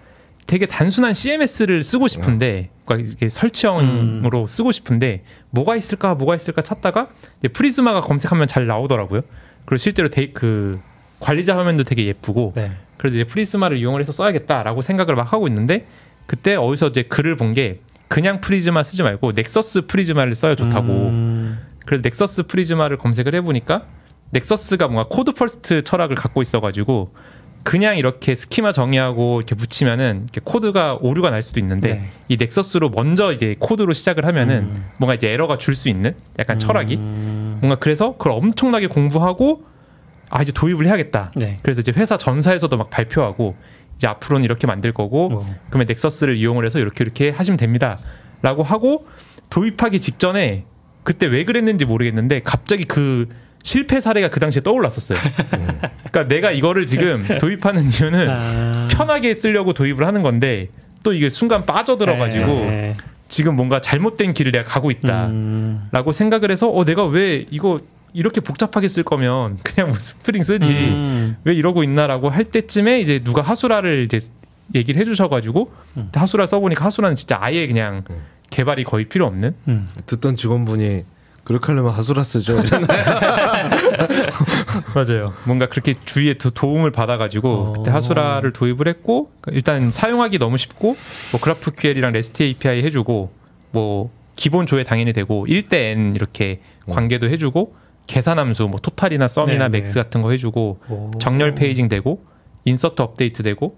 되게 단순한 CMS를 쓰고 싶은데 그러니까 이게 설치형으로 쓰고 싶은데 뭐가 있을까 뭐가 있을까 찾다가 Prisma가 검색하면 잘 나오더라고요. 그리고 실제로 데, 그 관리자 화면도 되게 예쁘고 네. 그래서 이제 Prisma를 이용을 해서 써야겠다라고 생각을 막 하고 있는데 그때 어디서 이제 글을 본 게 그냥 Prisma 쓰지 말고 Nexus Prisma를 써야 좋다고 음, 그래서 Nexus Prisma를 검색을 해보니까 Nexus가 뭔가 code first 철학을 갖고 있어가지고 그냥 이렇게 스키마 정의하고 이렇게 붙이면은 이렇게 코드가 오류가 날 수도 있는데 네. 이 Nexus로 먼저 이제 코드로 시작을 하면은 음. 뭔가 이제 에러가 줄 수 있는 약간 철학이 음, 뭔가 그래서 그걸 엄청나게 공부하고 아 이제 도입을 해야겠다. 네. 그래서 이제 회사 전사에서도 막 발표하고 이제 앞으로는 이렇게 만들 거고 어. 그러면 넥서스를 이용을 해서 이렇게 이렇게 하시면 됩니다라고 하고 도입하기 직전에 그때 왜 그랬는지 모르겠는데 갑자기 그 실패 사례가 그 당시에 떠올랐었어요. [LAUGHS] 그러니까 내가 이거를 지금 [LAUGHS] 도입하는 이유는 아, 편하게 쓰려고 도입을 하는 건데 또 이게 순간 빠져들어가지고 네. 지금 뭔가 잘못된 길을 내가 가고 있다라고 음, 생각을 해서 어 내가 왜 이거 이렇게 복잡하게 쓸 거면 그냥 뭐 스프링 쓰지 음, 왜 이러고 있나라고 할 때쯤에 이제 누가 하수라를 이제 얘기를 해주셔가지고 음. Hasura 써보니까 Hasura는 진짜 아예 그냥 음. 개발이 거의 필요 없는 음. 듣던 직원분이 그렇게 하려면 Hasura 쓰죠. [LAUGHS] [LAUGHS] 맞아요. 뭔가 그렇게 주위에 도, 도움을 받아가지고 어. 그때 Hasura를 도입을 했고 일단 사용하기 너무 쉽고 뭐 GraphQL이랑 REST API 해주고 뭐 기본 조회 당연히 되고 1대 N 이렇게 관계도 해주고 계산함수 뭐 total이나 sum이나 네, max 네. 같은 거 해주고 오. 정렬 paging 되고 insert 업데이트 되고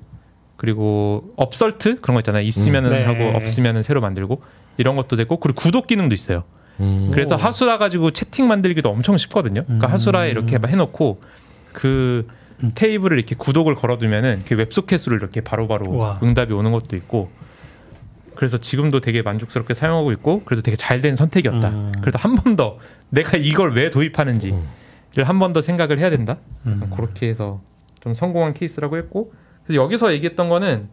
그리고 upsert 그런 거 있잖아요. 있으면은 음. 네. 하고 없으면은 새로 만들고 이런 것도 되고 그리고 구독 기능도 있어요. 음. 그래서 Hasura 가지고 채팅 만들기도 엄청 쉽거든요. 그러니까 음. Hasura에 이렇게 막 해놓고 그 테이블을 이렇게 구독을 걸어두면은 그 WebSocket으로 이렇게 바로바로 우와. 응답이 오는 것도 있고 그래서 지금도 되게 만족스럽게 사용하고 있고 그래도 되게 잘 된 선택이었다. 음. 그래도 한번 더 내가 이걸 왜 도입하는지를 음. 한번 더 생각을 해야 된다. 음. 그렇게 해서 좀 성공한 케이스라고 했고 그래서 여기서 얘기했던 거는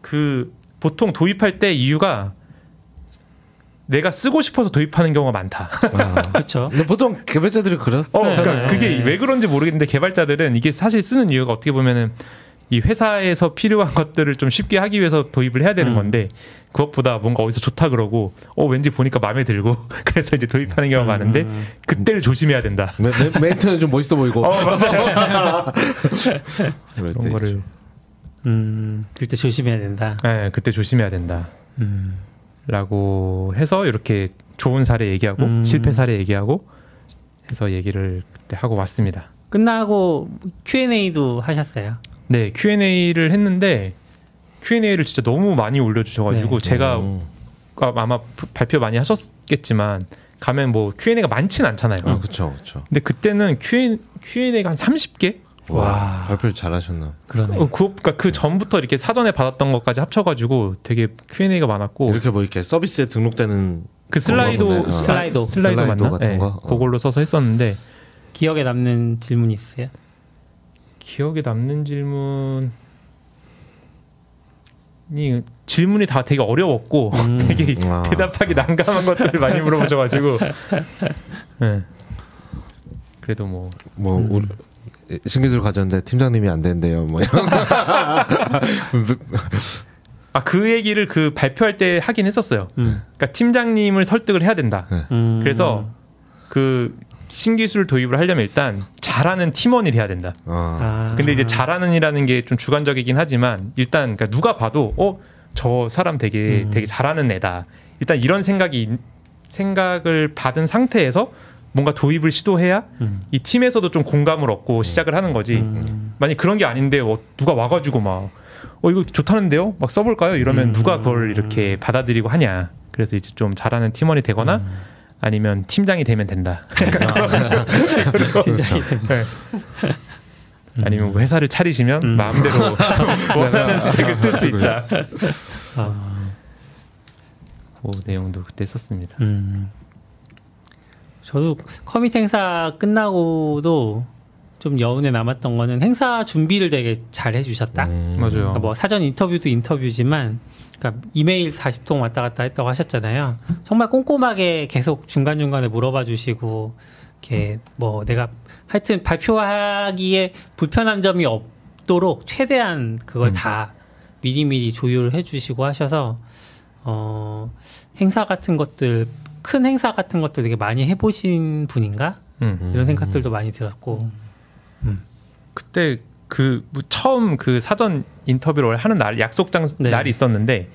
그 보통 도입할 때 이유가 내가 쓰고 싶어서 도입하는 경우가 많다. 아. [LAUGHS] 그렇죠. 보통 개발자들이 그렇. 어, 네. 그러니까 네. 그게 왜 그런지 모르겠는데 개발자들은 이게 사실 쓰는 이유가 어떻게 보면은 이 회사에서 필요한 것들을 좀 쉽게 하기 위해서 도입을 해야 되는 음. 건데 그것보다 뭔가 어디서 좋다 그러고 어 왠지 보니까 마음에 들고 [LAUGHS] 그래서 이제 도입하는 경우가 많은데 음. 그때를 조심해야 된다. 멘- 멘- 멘트는 좀 멋있어 보이고. 어 맞아요. [LAUGHS] 때 그런 거를 음, 그때 조심해야 된다. 네, 그때 조심해야 된다. 음. 라고 해서 이렇게 좋은 사례 얘기하고 음. 실패 사례 얘기하고 해서 얘기를 그때 하고 왔습니다. 끝나고 Q&A도 하셨어요. 네 Q&A를 했는데 Q&A를 진짜 너무 많이 올려주셔가지고 네. 제가 음. 아, 아마 발표 많이 하셨겠지만 가면 뭐 Q&A가 많진 않잖아요. 아 그렇죠, 그렇죠. 근데 그때는 Q&A, Q&A가 한 30개? 와, 와. 발표를 잘하셨나. 그러네. 어, 그, 그러니까 그 전부터 이렇게 사전에 받았던 것까지 합쳐가지고 되게 Q&A가 많았고 이렇게 뭐 이렇게 서비스에 등록되는 그 슬라이도. 어. 슬라이도 슬라이도. 맞나? 같은 네, 거? 어. 그걸로 써서 했었는데 기억에 남는 질문 있으세요? 기억에 남는 질문 이 질문이 다 되게 어려웠고 [LAUGHS] 되게 아. 대답하기 난감한 것들을 많이 물어보셔가지고 [LAUGHS] 네. 그래도 뭐뭐 우리 신기술 가졌는데 팀장님이 안 된대요. 뭐 이런. [LAUGHS] 아그 얘기를 그 발표할 때 하긴 했었어요. 음. 그러니까 팀장님을 설득을 해야 된다. 음. 그래서 그 신기술 도입을 하려면 일단 잘하는 팀원이 해야 된다. 아. 아. 근데 이제 잘하는이라는 게 좀 주관적이긴 하지만 일단 그러니까 누가 봐도 어 저 사람 되게 음. 되게 잘하는 애다. 일단 이런 생각이 있- 생각을 받은 상태에서 뭔가 도입을 시도해야 음. 이 팀에서도 좀 공감을 얻고 시작을 하는 거지. 음. 만약 그런 게 아닌데 어, 누가 와가지고 막 어 이거 좋다는데요? 막 써볼까요? 이러면 음. 누가 그걸 이렇게 받아들이고 하냐. 그래서 이제 좀 잘하는 팀원이 되거나 음. 아니면 팀장이 되면 된다. [LAUGHS] 팀장이 된 네. 아니면 뭐 회사를 차리시면 음. 마음대로 [LAUGHS] 원하는 스택을 쓸 수 있다. 아. 그 내용도 그때 썼습니다. 음. 저도 커밋 행사 끝나고도 좀 여운에 남았던 거는 행사 준비를 되게 잘 해주셨다. 음. 맞아요. 그러니까 뭐 사전 인터뷰도 인터뷰지만, 그러니까 이메일 40통 왔다 갔다 했다고 하셨잖아요. 정말 꼼꼼하게 계속 중간 중간에 물어봐 주시고, 이렇게 뭐 내가 하여튼 발표하기에 불편한 점이 없도록 최대한 그걸 다 미리미리 조율을 해주시고 하셔서 어 행사 같은 것들 큰 행사 같은 것들 되게 많이 해보신 분인가 음. 이런 생각들도 많이 들었고 그때 그뭐 처음 그 사전 인터뷰를 하는 날 약속장 네. 날이 있었는데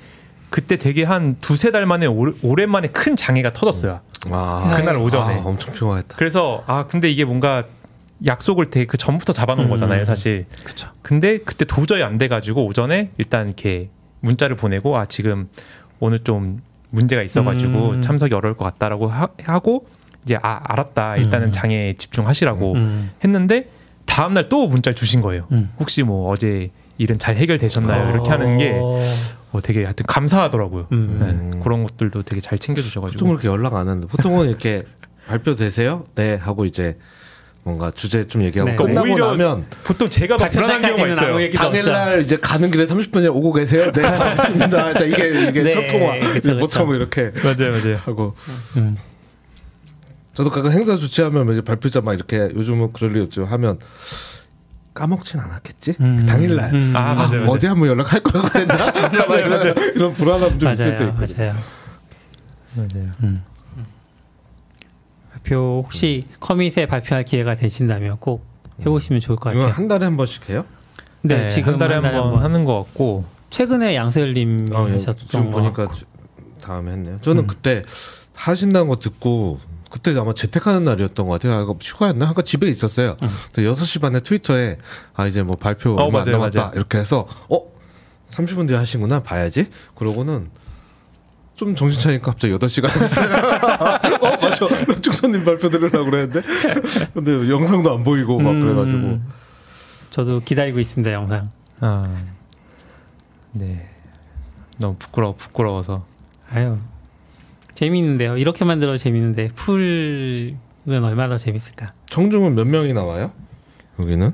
그때 되게 한 두세 달 만에 오, 오랜만에 큰 장애가 터졌어요. 아. 그날 오전에. 아, 엄청 피곤했다. 그래서 아 근데 이게 뭔가 약속을 되게 그 전부터 잡아놓은 음. 거잖아요, 사실. 그쵸. 근데 그때 도저히 안 돼가지고 오전에 일단 이렇게 문자를 보내고 아 지금 오늘 좀 문제가 있어가지고 음. 참석이 어려울 것 같다라고 하, 하고 이제 아 알았다 일단은 음. 장애에 집중하시라고 음. 했는데 다음 날 또 문자를 주신 거예요. 음. 혹시 뭐 어제 일은 잘 해결되셨나요? 이렇게 하는 게 어. 어, 되게 하여튼 감사하더라고요. 음. 네, 그런 것들도 되게 잘 챙겨주셔가지고 보통 그렇게 연락 안 하는데 보통은 이렇게 [LAUGHS] 발표되세요? 네 하고 이제 뭔가 주제 좀 얘기하고 네. 끝나고 오히려 나면 보통 제가 더 불안한 경우가 있어요. 당일날 이제 가는 길에 30분 전에 오고 계세요? 네 알겠습니다. 일단 이게 이게 네, 첫 통화 그쵸. 보통 이렇게 맞아요, 맞아요. 하고 음. 저도 가끔 행사 주최하면 이제 발표자 막 이렇게 요즘은 그럴 리 없죠 하면 까먹진 않았겠지 음. 당일날 음. 아, 아, 맞아요, 맞아요. 어제 한번 연락할 걸 그랬나 [LAUGHS] 맞아요, 맞아요. [LAUGHS] 이런 불안함 좀 있을 때 맞아요, 있고 맞아요. 맞아요. 발표 혹시 커밋에 발표할 기회가 되신다면 꼭 해보시면 좋을 것 같아요. 한 달에 한 번씩 해요? 네, 지금 한 달에 한번 하는 것 같고 최근에 양수열님 어, 예. 하셨던 지금 거. 보니까 주- 다음에 했네요. 저는 음. 그때 하신다는 거 듣고 그때 아마 재택하는 날이었던 것 같아요. 아, 이거 휴가였나? 아까 집에 있었어요. 근데 6시 반에 트위터에 아 이제 뭐 발표 어, 얼마 맞아요, 안 남았다 맞아요. 이렇게 해서 어 30분 뒤에 하신구나 봐야지. 그러고는 좀 정신 차니까 갑자기 8시가 됐어요. [LAUGHS] 어 맞아. 축선님 발표 들으려고 그랬는데 근데 영상도 안 보이고 막 음, 그래가지고 저도 기다리고 있습니다 영상. 아, 네. 너무 부끄러워 부끄러워서 아유 재미있는데요. 이렇게 만들어 재밌는데 풀은 얼마나 더 재밌을까? 청중은 몇 명이 나와요? 여기는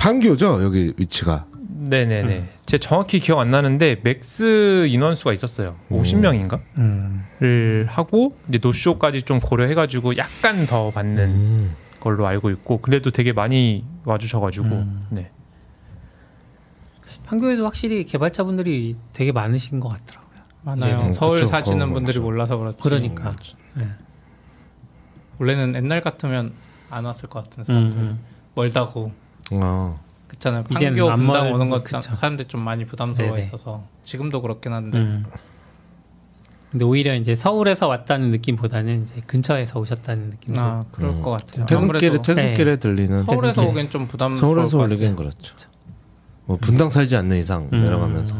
판교죠 여기 위치가. 네네네. 제 정확히 기억 안 나는데 max 인원수가 있었어요. 음. 50명인가? 음. 를 하고 이제 노쇼까지 좀 고려해가지고 약간 더 받는 음. 걸로 알고 있고 근데도 되게 많이 와주셔가지고 음. 네. 판교에도 확실히 개발자분들이 되게 많으신 것 같더라고요. 많아요. 음, 서울 그쵸, 사시는 분들이 그렇죠. 몰라서 그렇지. 그러니까. 네. 원래는 옛날 같으면 안 왔을 것 같은 음, 사람들. 음. 멀다고. 아. 이제는 판교 안 분당 멀- 오는 것 그쵸. 사람들이 좀 많이 부담스러워 네네. 있어서 지금도 그렇긴 한데 음. 근데 오히려 이제 서울에서 왔다는 느낌보다는 이제 근처에서 오셨다는 느낌도 아 그럴 음. 것 같아요. 퇴근길에 퇴근길에 네. 들리는 서울에서 퇴근길. 오긴 좀 부담스러울 서울에서 것 올리긴 같아요. 그렇죠. 뭐 분당 살지 않는 이상 음. 내려가면서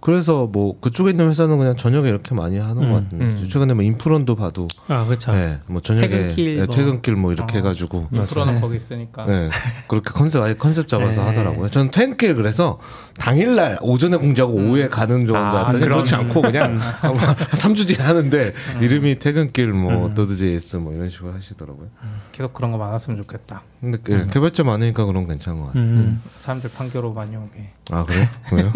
그래서 뭐 그쪽에 있는 회사는 그냥 저녁에 이렇게 많이 하는 음. 것 같은데 음. 최근에 뭐 인프론도 봐도 아 그렇죠. 네, 뭐 저녁에 퇴근길 네, 뭐. 퇴근길 뭐 이렇게 어. 해가지고 프로는 거기 있으니까. 네, 그렇게 컨셉 아예 컨셉 잡아서 네. 하더라고요. 저는 퇴근길 그래서 당일날 오전에 공지하고 오후에 가는 정도 아, 그런- 그렇지 않고 그냥 [LAUGHS] 3주 뒤에 하는데 이름이 퇴근길 뭐 음. 더드JS 뭐 이런 식으로 하시더라고요. 계속 그런 거 많았으면 좋겠다. 근데 예, 개발자 많으니까 그런 거 괜찮은 것 같아요. 음. 사람들 판교로 많이 오게. 아 그래요? 왜요?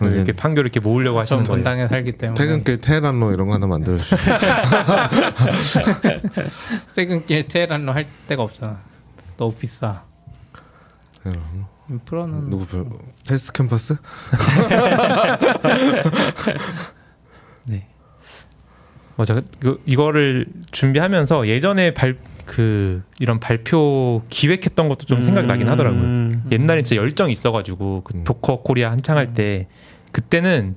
[LAUGHS] 이렇게 판교를 이렇게 모으려고 전 하시는 거예요. 분당에 살기 때문에. 퇴근길 테헤란로 이런 거 하나 만들어. [LAUGHS] 퇴근길 테헤란로 할 데가 없잖아. 너무 비싸. 인프라는 누구 별 테스트 캠퍼스? [LAUGHS] 네. 어, 제가 이거, 이거를 준비하면서 예전에 발 그 이런 발표 기획했던 것도 좀 생각이 나긴 하더라고요. 음. 옛날에 진짜 열정이 있어가지고 그 음. Docker Korea 한창 할 때 그때는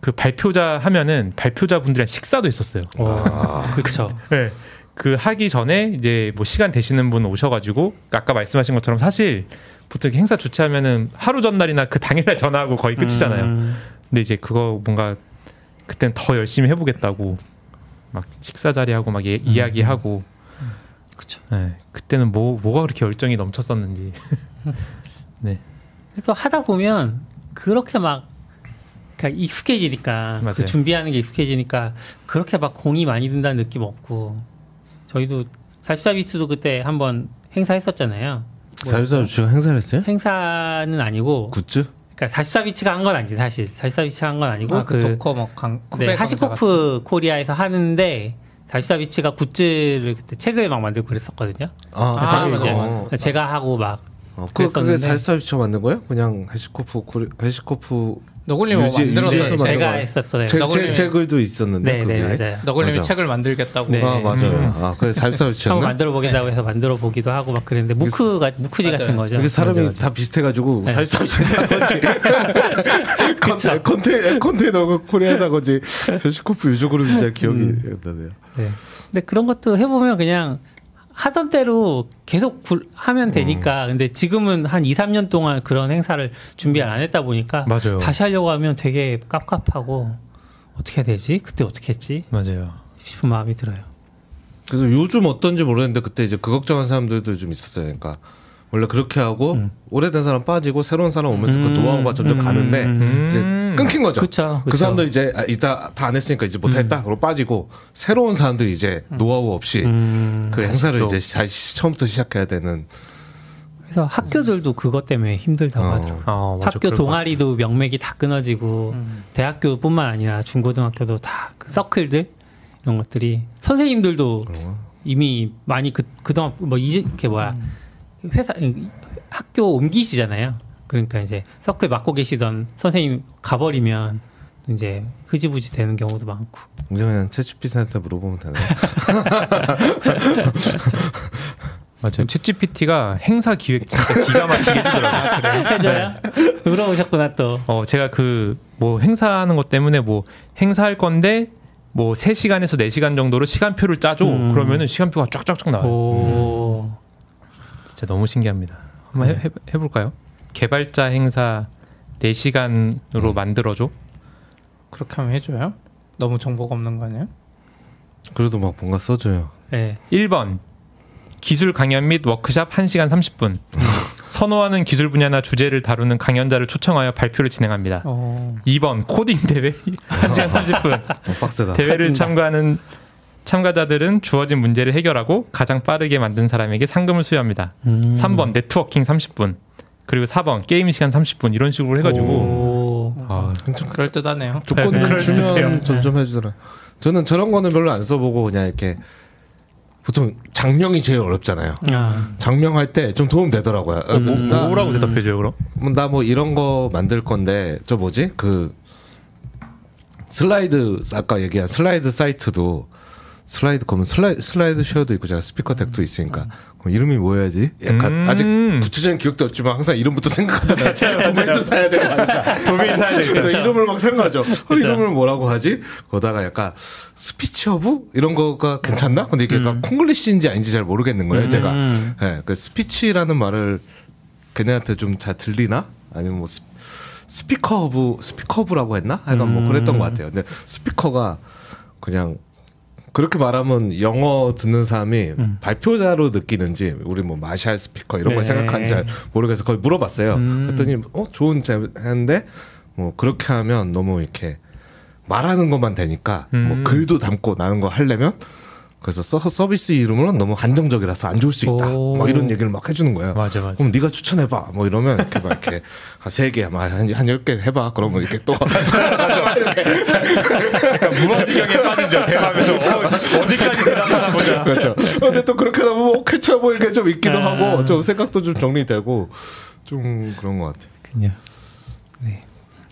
그 발표자 하면은 발표자 분들이랑 식사도 있었어요. 와, [LAUGHS] 그렇죠. 네. 그 하기 전에 이제 뭐 시간 되시는 분 오셔가지고 아까 말씀하신 것처럼 사실 보통 행사 주최하면은 하루 전날이나 그 당일날 전화하고 거의 끝이잖아요. 음. 근데 이제 그거 뭔가 그때는 더 열심히 해보겠다고 막 식사 자리하고 막 예- 이야기하고 그쵸. 네, 그때는 뭐 뭐가 그렇게 열정이 넘쳤었는지 [LAUGHS] 그래서 하다 보면 그렇게 막 그러니까 익숙해지니까 맞아요. 그 준비하는 게 익숙해지니까 그렇게 막 공이 많이 든다는 느낌 없고 저희도 살수서비스도 그때 한번 행사했었잖아요. 자유자 주가 행사를 했어요? 행사는 아니고 굿즈? 그러니까 사시사비치가 한 건 아니지 사실 사시사비치가 한 건 아니고 아, 그, 그 Docker 뭐 강, 네, HashiCorp Korea에서 하는데 다시사비치가 굿즈를 그때 책을 막 만들고 그랬었거든요. 아, 아, 사실 이제 어. 제가 하고 막 어, 그, 그게. 자유사비처 만든 거예요? 그냥 해시코프 코리, 해시코프 너굴님 뭐 유지- 만들었어요. 제가. 했었어요. 제, 제, 너굴님이- 제 글도 있었는데 네, 그게. 네, 맞아요. 너굴님이 맞아. 책을 만들겠다고. 네. 아 맞아요. 아 그게 한번 자유사비치였나? 만들어 보겠다고 해서 만들어 보기도 하고 막 그랬는데 무크가 무크지 맞아요. 같은 거죠. 이게 사람이 맞아, 맞아. 다 비슷해가지고 네. 산 거지. [LAUGHS] [LAUGHS] 컨테, 컨테, 컨테이너 코리아 산 거지. 해시코프 유저그룹 진짜 기억이 음. 나네요. 네. 근데 그런 것도 해보면 그냥 하던 대로 계속 굴- 하면 되니까. 근데 지금은 한 2, 3년 동안 그런 행사를 준비를 안 했다 보니까 맞아요. 다시 하려고 하면 되게 깝깝하고 어떻게 해야 되지? 그때 어떻게 했지? 맞아요. 싶은 마음이 들어요. 그래서 요즘 어떤지 모르겠는데 그때 이제 그 걱정한 사람들도 좀 있었어요. 그러니까 원래 그렇게 하고 음. 오래된 사람 빠지고 새로운 사람 오면서 그 음, 노하우가 점점 음, 가는데 음. 이제 끊긴 거죠. 그쵸, 그 그쵸. 사람들 이제 아, 이따 다 안 했으니까 이제 못했다. 그러고 빠지고 새로운 사람들이 이제 노하우 없이 음, 그 행사를 또. 이제 다시 처음부터 시작해야 되는. 그래서 학교들도 그것 때문에 힘들다고 어. 하더라고요. 아, 맞아. 학교 동아리도 명맥이 다 끊어지고 음. 대학교뿐만 아니라 중고등학교도 다 그 서클들 이런 것들이 선생님들도 이미 많이 그 그동안 뭐 이제 이렇게 뭐야 회사 학교 옮기시잖아요. 그러니까 이제 서클 맡고 계시던 선생님 가버리면 이제 흐지부지 되는 경우도 많고. 이제 그냥 채취피한테 물어보면 되나? [LAUGHS] 맞아요. 챗GPT가 행사 기획 진짜 기가 막히게 해주더라고요. 해줘요? 물어보셨구나 또. 어, 제가 그 뭐 행사하는 것 때문에 뭐 행사할 건데 뭐 3시간에서 4시간 정도로 시간표를 짜줘. 음. 그러면은 시간표가 쫙쫙쫙 나와요. 오. 진짜 너무 신기합니다. 한번 해, 해, 해볼까요? 개발자 행사 4시간으로 만들어줘. 그렇게 하면 해줘요? 너무 정보가 없는 거 아니에요? 그래도 막 뭔가 써줘요. 네. 1번 기술 강연 및 워크샵 1시간 30분. [LAUGHS] 선호하는 기술 분야나 주제를 다루는 강연자를 초청하여 발표를 진행합니다. 어. 2번 코딩 대회 [LAUGHS] 1시간 30분. 어, 빡세다. 대회를. 참가하는 참가자들은 주어진 문제를 해결하고 가장 빠르게 만든 사람에게 상금을 수여합니다. 음. 3번 네트워킹 30분. 그리고 4번 게임 시간 30분 이런 식으로 해가지고 오. 아, 좀 그럴 듯하네요. 조건 네. 주면 점점 해주더라. 저는 저런 거는 별로 안 써보고 그냥 이렇게 보통 장명이 제일 어렵잖아요. 아. 장명할 때 좀 도움 되더라고요. 어, 뭐, 나, 뭐라고 대답해줘요 그럼? 나 뭐 이런 거 만들 건데 저 뭐지 그 슬라이드 아까 얘기한 슬라이드 사이트도 슬라이드 거면 슬라이, SlideShare도 있고 제가 Speaker Deck도 있으니까 그럼 이름이 뭐여야지? 약간 음. 아직 구체적인 기억도 없지만 항상 이름부터 생각하잖아요. [LAUGHS] 도메인도 사야 되고 [LAUGHS] 도메인 사야 되니까. 그래서 이름을 막 생각하죠. 어, 이름을 뭐라고 하지? 거다가 약간 Speech Hub 이런 거가 괜찮나? 근데 이게 약간 콩글리시인지 아닌지 잘 모르겠는 거예요. 제가 음. 예, 그 스피치라는 말을 걔네한테 좀 잘 들리나? 아니면 뭐 스, SpeakerHub SpeakerHub라고 했나? 하여간 뭐 그랬던 것 같아요. 근데 스피커가 그냥 그렇게 말하면 영어 듣는 사람이 발표자로 느끼는지 우리 뭐 마샬 스피커 이런 걸 네. 생각하는지 잘 모르겠어 그걸 물어봤어요. 음. 그랬더니 어 좋은 제 했는데 뭐 그렇게 하면 너무 이렇게 말하는 것만 되니까 뭐 음. 글도 담고 나는 거 하려면 그래서 써서 서비스 이름으로는 너무 한정적이라서 안 좋을 수 있다. 오. 막 이런 얘기를 막 해주는 거예요. 맞아 맞아. 그럼 네가 추천해봐. 뭐 이러면 이렇게 막 이렇게 [LAUGHS] 한 세개한열 개 해봐. 그러면 이렇게 또 [LAUGHS] 약간 무아지경에 빠지죠. 대화하면서 어, 어디까지 대답하나 보자. 그렇죠. 근데 또 그렇게 하다 보면 캐쳐 보이는 게좀 있기도 아. 하고 좀 생각도 좀 정리되고 좀 그런 것 같아요. 그요. 네.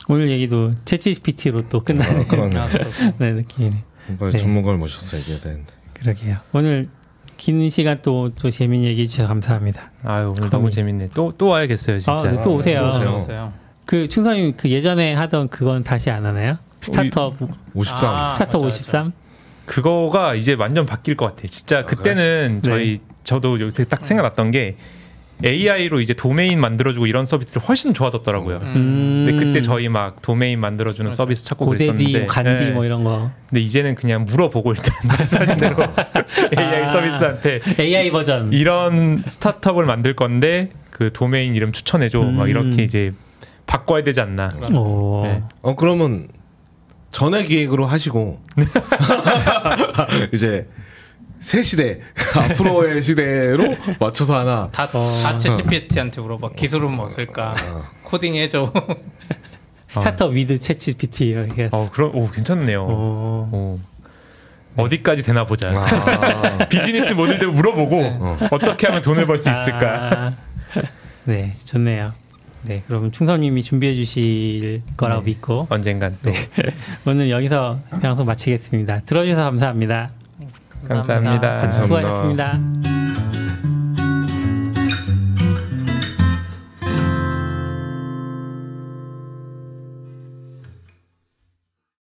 오늘 얘기도 챗GPT로 또 끝나는 아. [LAUGHS] 네, 느낌이네. 네. 전문가를 모셨어야 되는데. 그러게요. 오늘 긴 시간 또 또 재밌는 얘기 해 주셔서 감사합니다. 아유 오늘 너무 재밌네. 또 또 와야겠어요 진짜. 아, 네, 또 오세요. 또 오세요. 그 충선님 그 예전에 하던 그건 다시 안 하나요? 스타트업 53. 아, 스타트업 맞아, 53? 그거가 이제 완전 바뀔 것 같아. 진짜 그때는 네. 저희 저도 요새 딱 생각났던 게 AI로 이제 도메인 만들어주고 이런 서비스를 훨씬 좋아졌더라고요. 음. 근데 그때 저희 막 도메인 만들어주는 맞아. 서비스 찾고 고데디, 그랬었는데 간디 네. 뭐 이런 거 근데 이제는 그냥 물어보고 일단 말씀하신 대로 AI 아. 서비스한테 AI 버전. 이런 스타트업을 만들 건데 그 도메인 이름 추천해줘 막 음. 이렇게 이제 바꿔야 되지 않나. 오. 네. 어 그러면 전에 기획으로 하시고 [LAUGHS] [LAUGHS] 이제 새 시대 [LAUGHS] 앞으로의 시대로 맞춰서 하나 다, 다 챗GPT한테 물어봐. 기술은 뭐 쓸까? 코딩 해줘. [LAUGHS] Startup with ChatGPT 이렇게. 어 그럼 오 괜찮네요. 오. 오. 어디까지 되나 보자. 아, [LAUGHS] 비즈니스 모델대로 물어보고 어. 떻게 하면 돈을 벌 수 있을까. 아, 네, 좋네요. 네, 그럼 충성님이 준비해 주실 거라고 네. 믿고 언젠간 또 오늘 여기서 방송 마치겠습니다. 들어주셔서 감사합니다. 감사합니다. 감사합니다. 수고하셨습니다.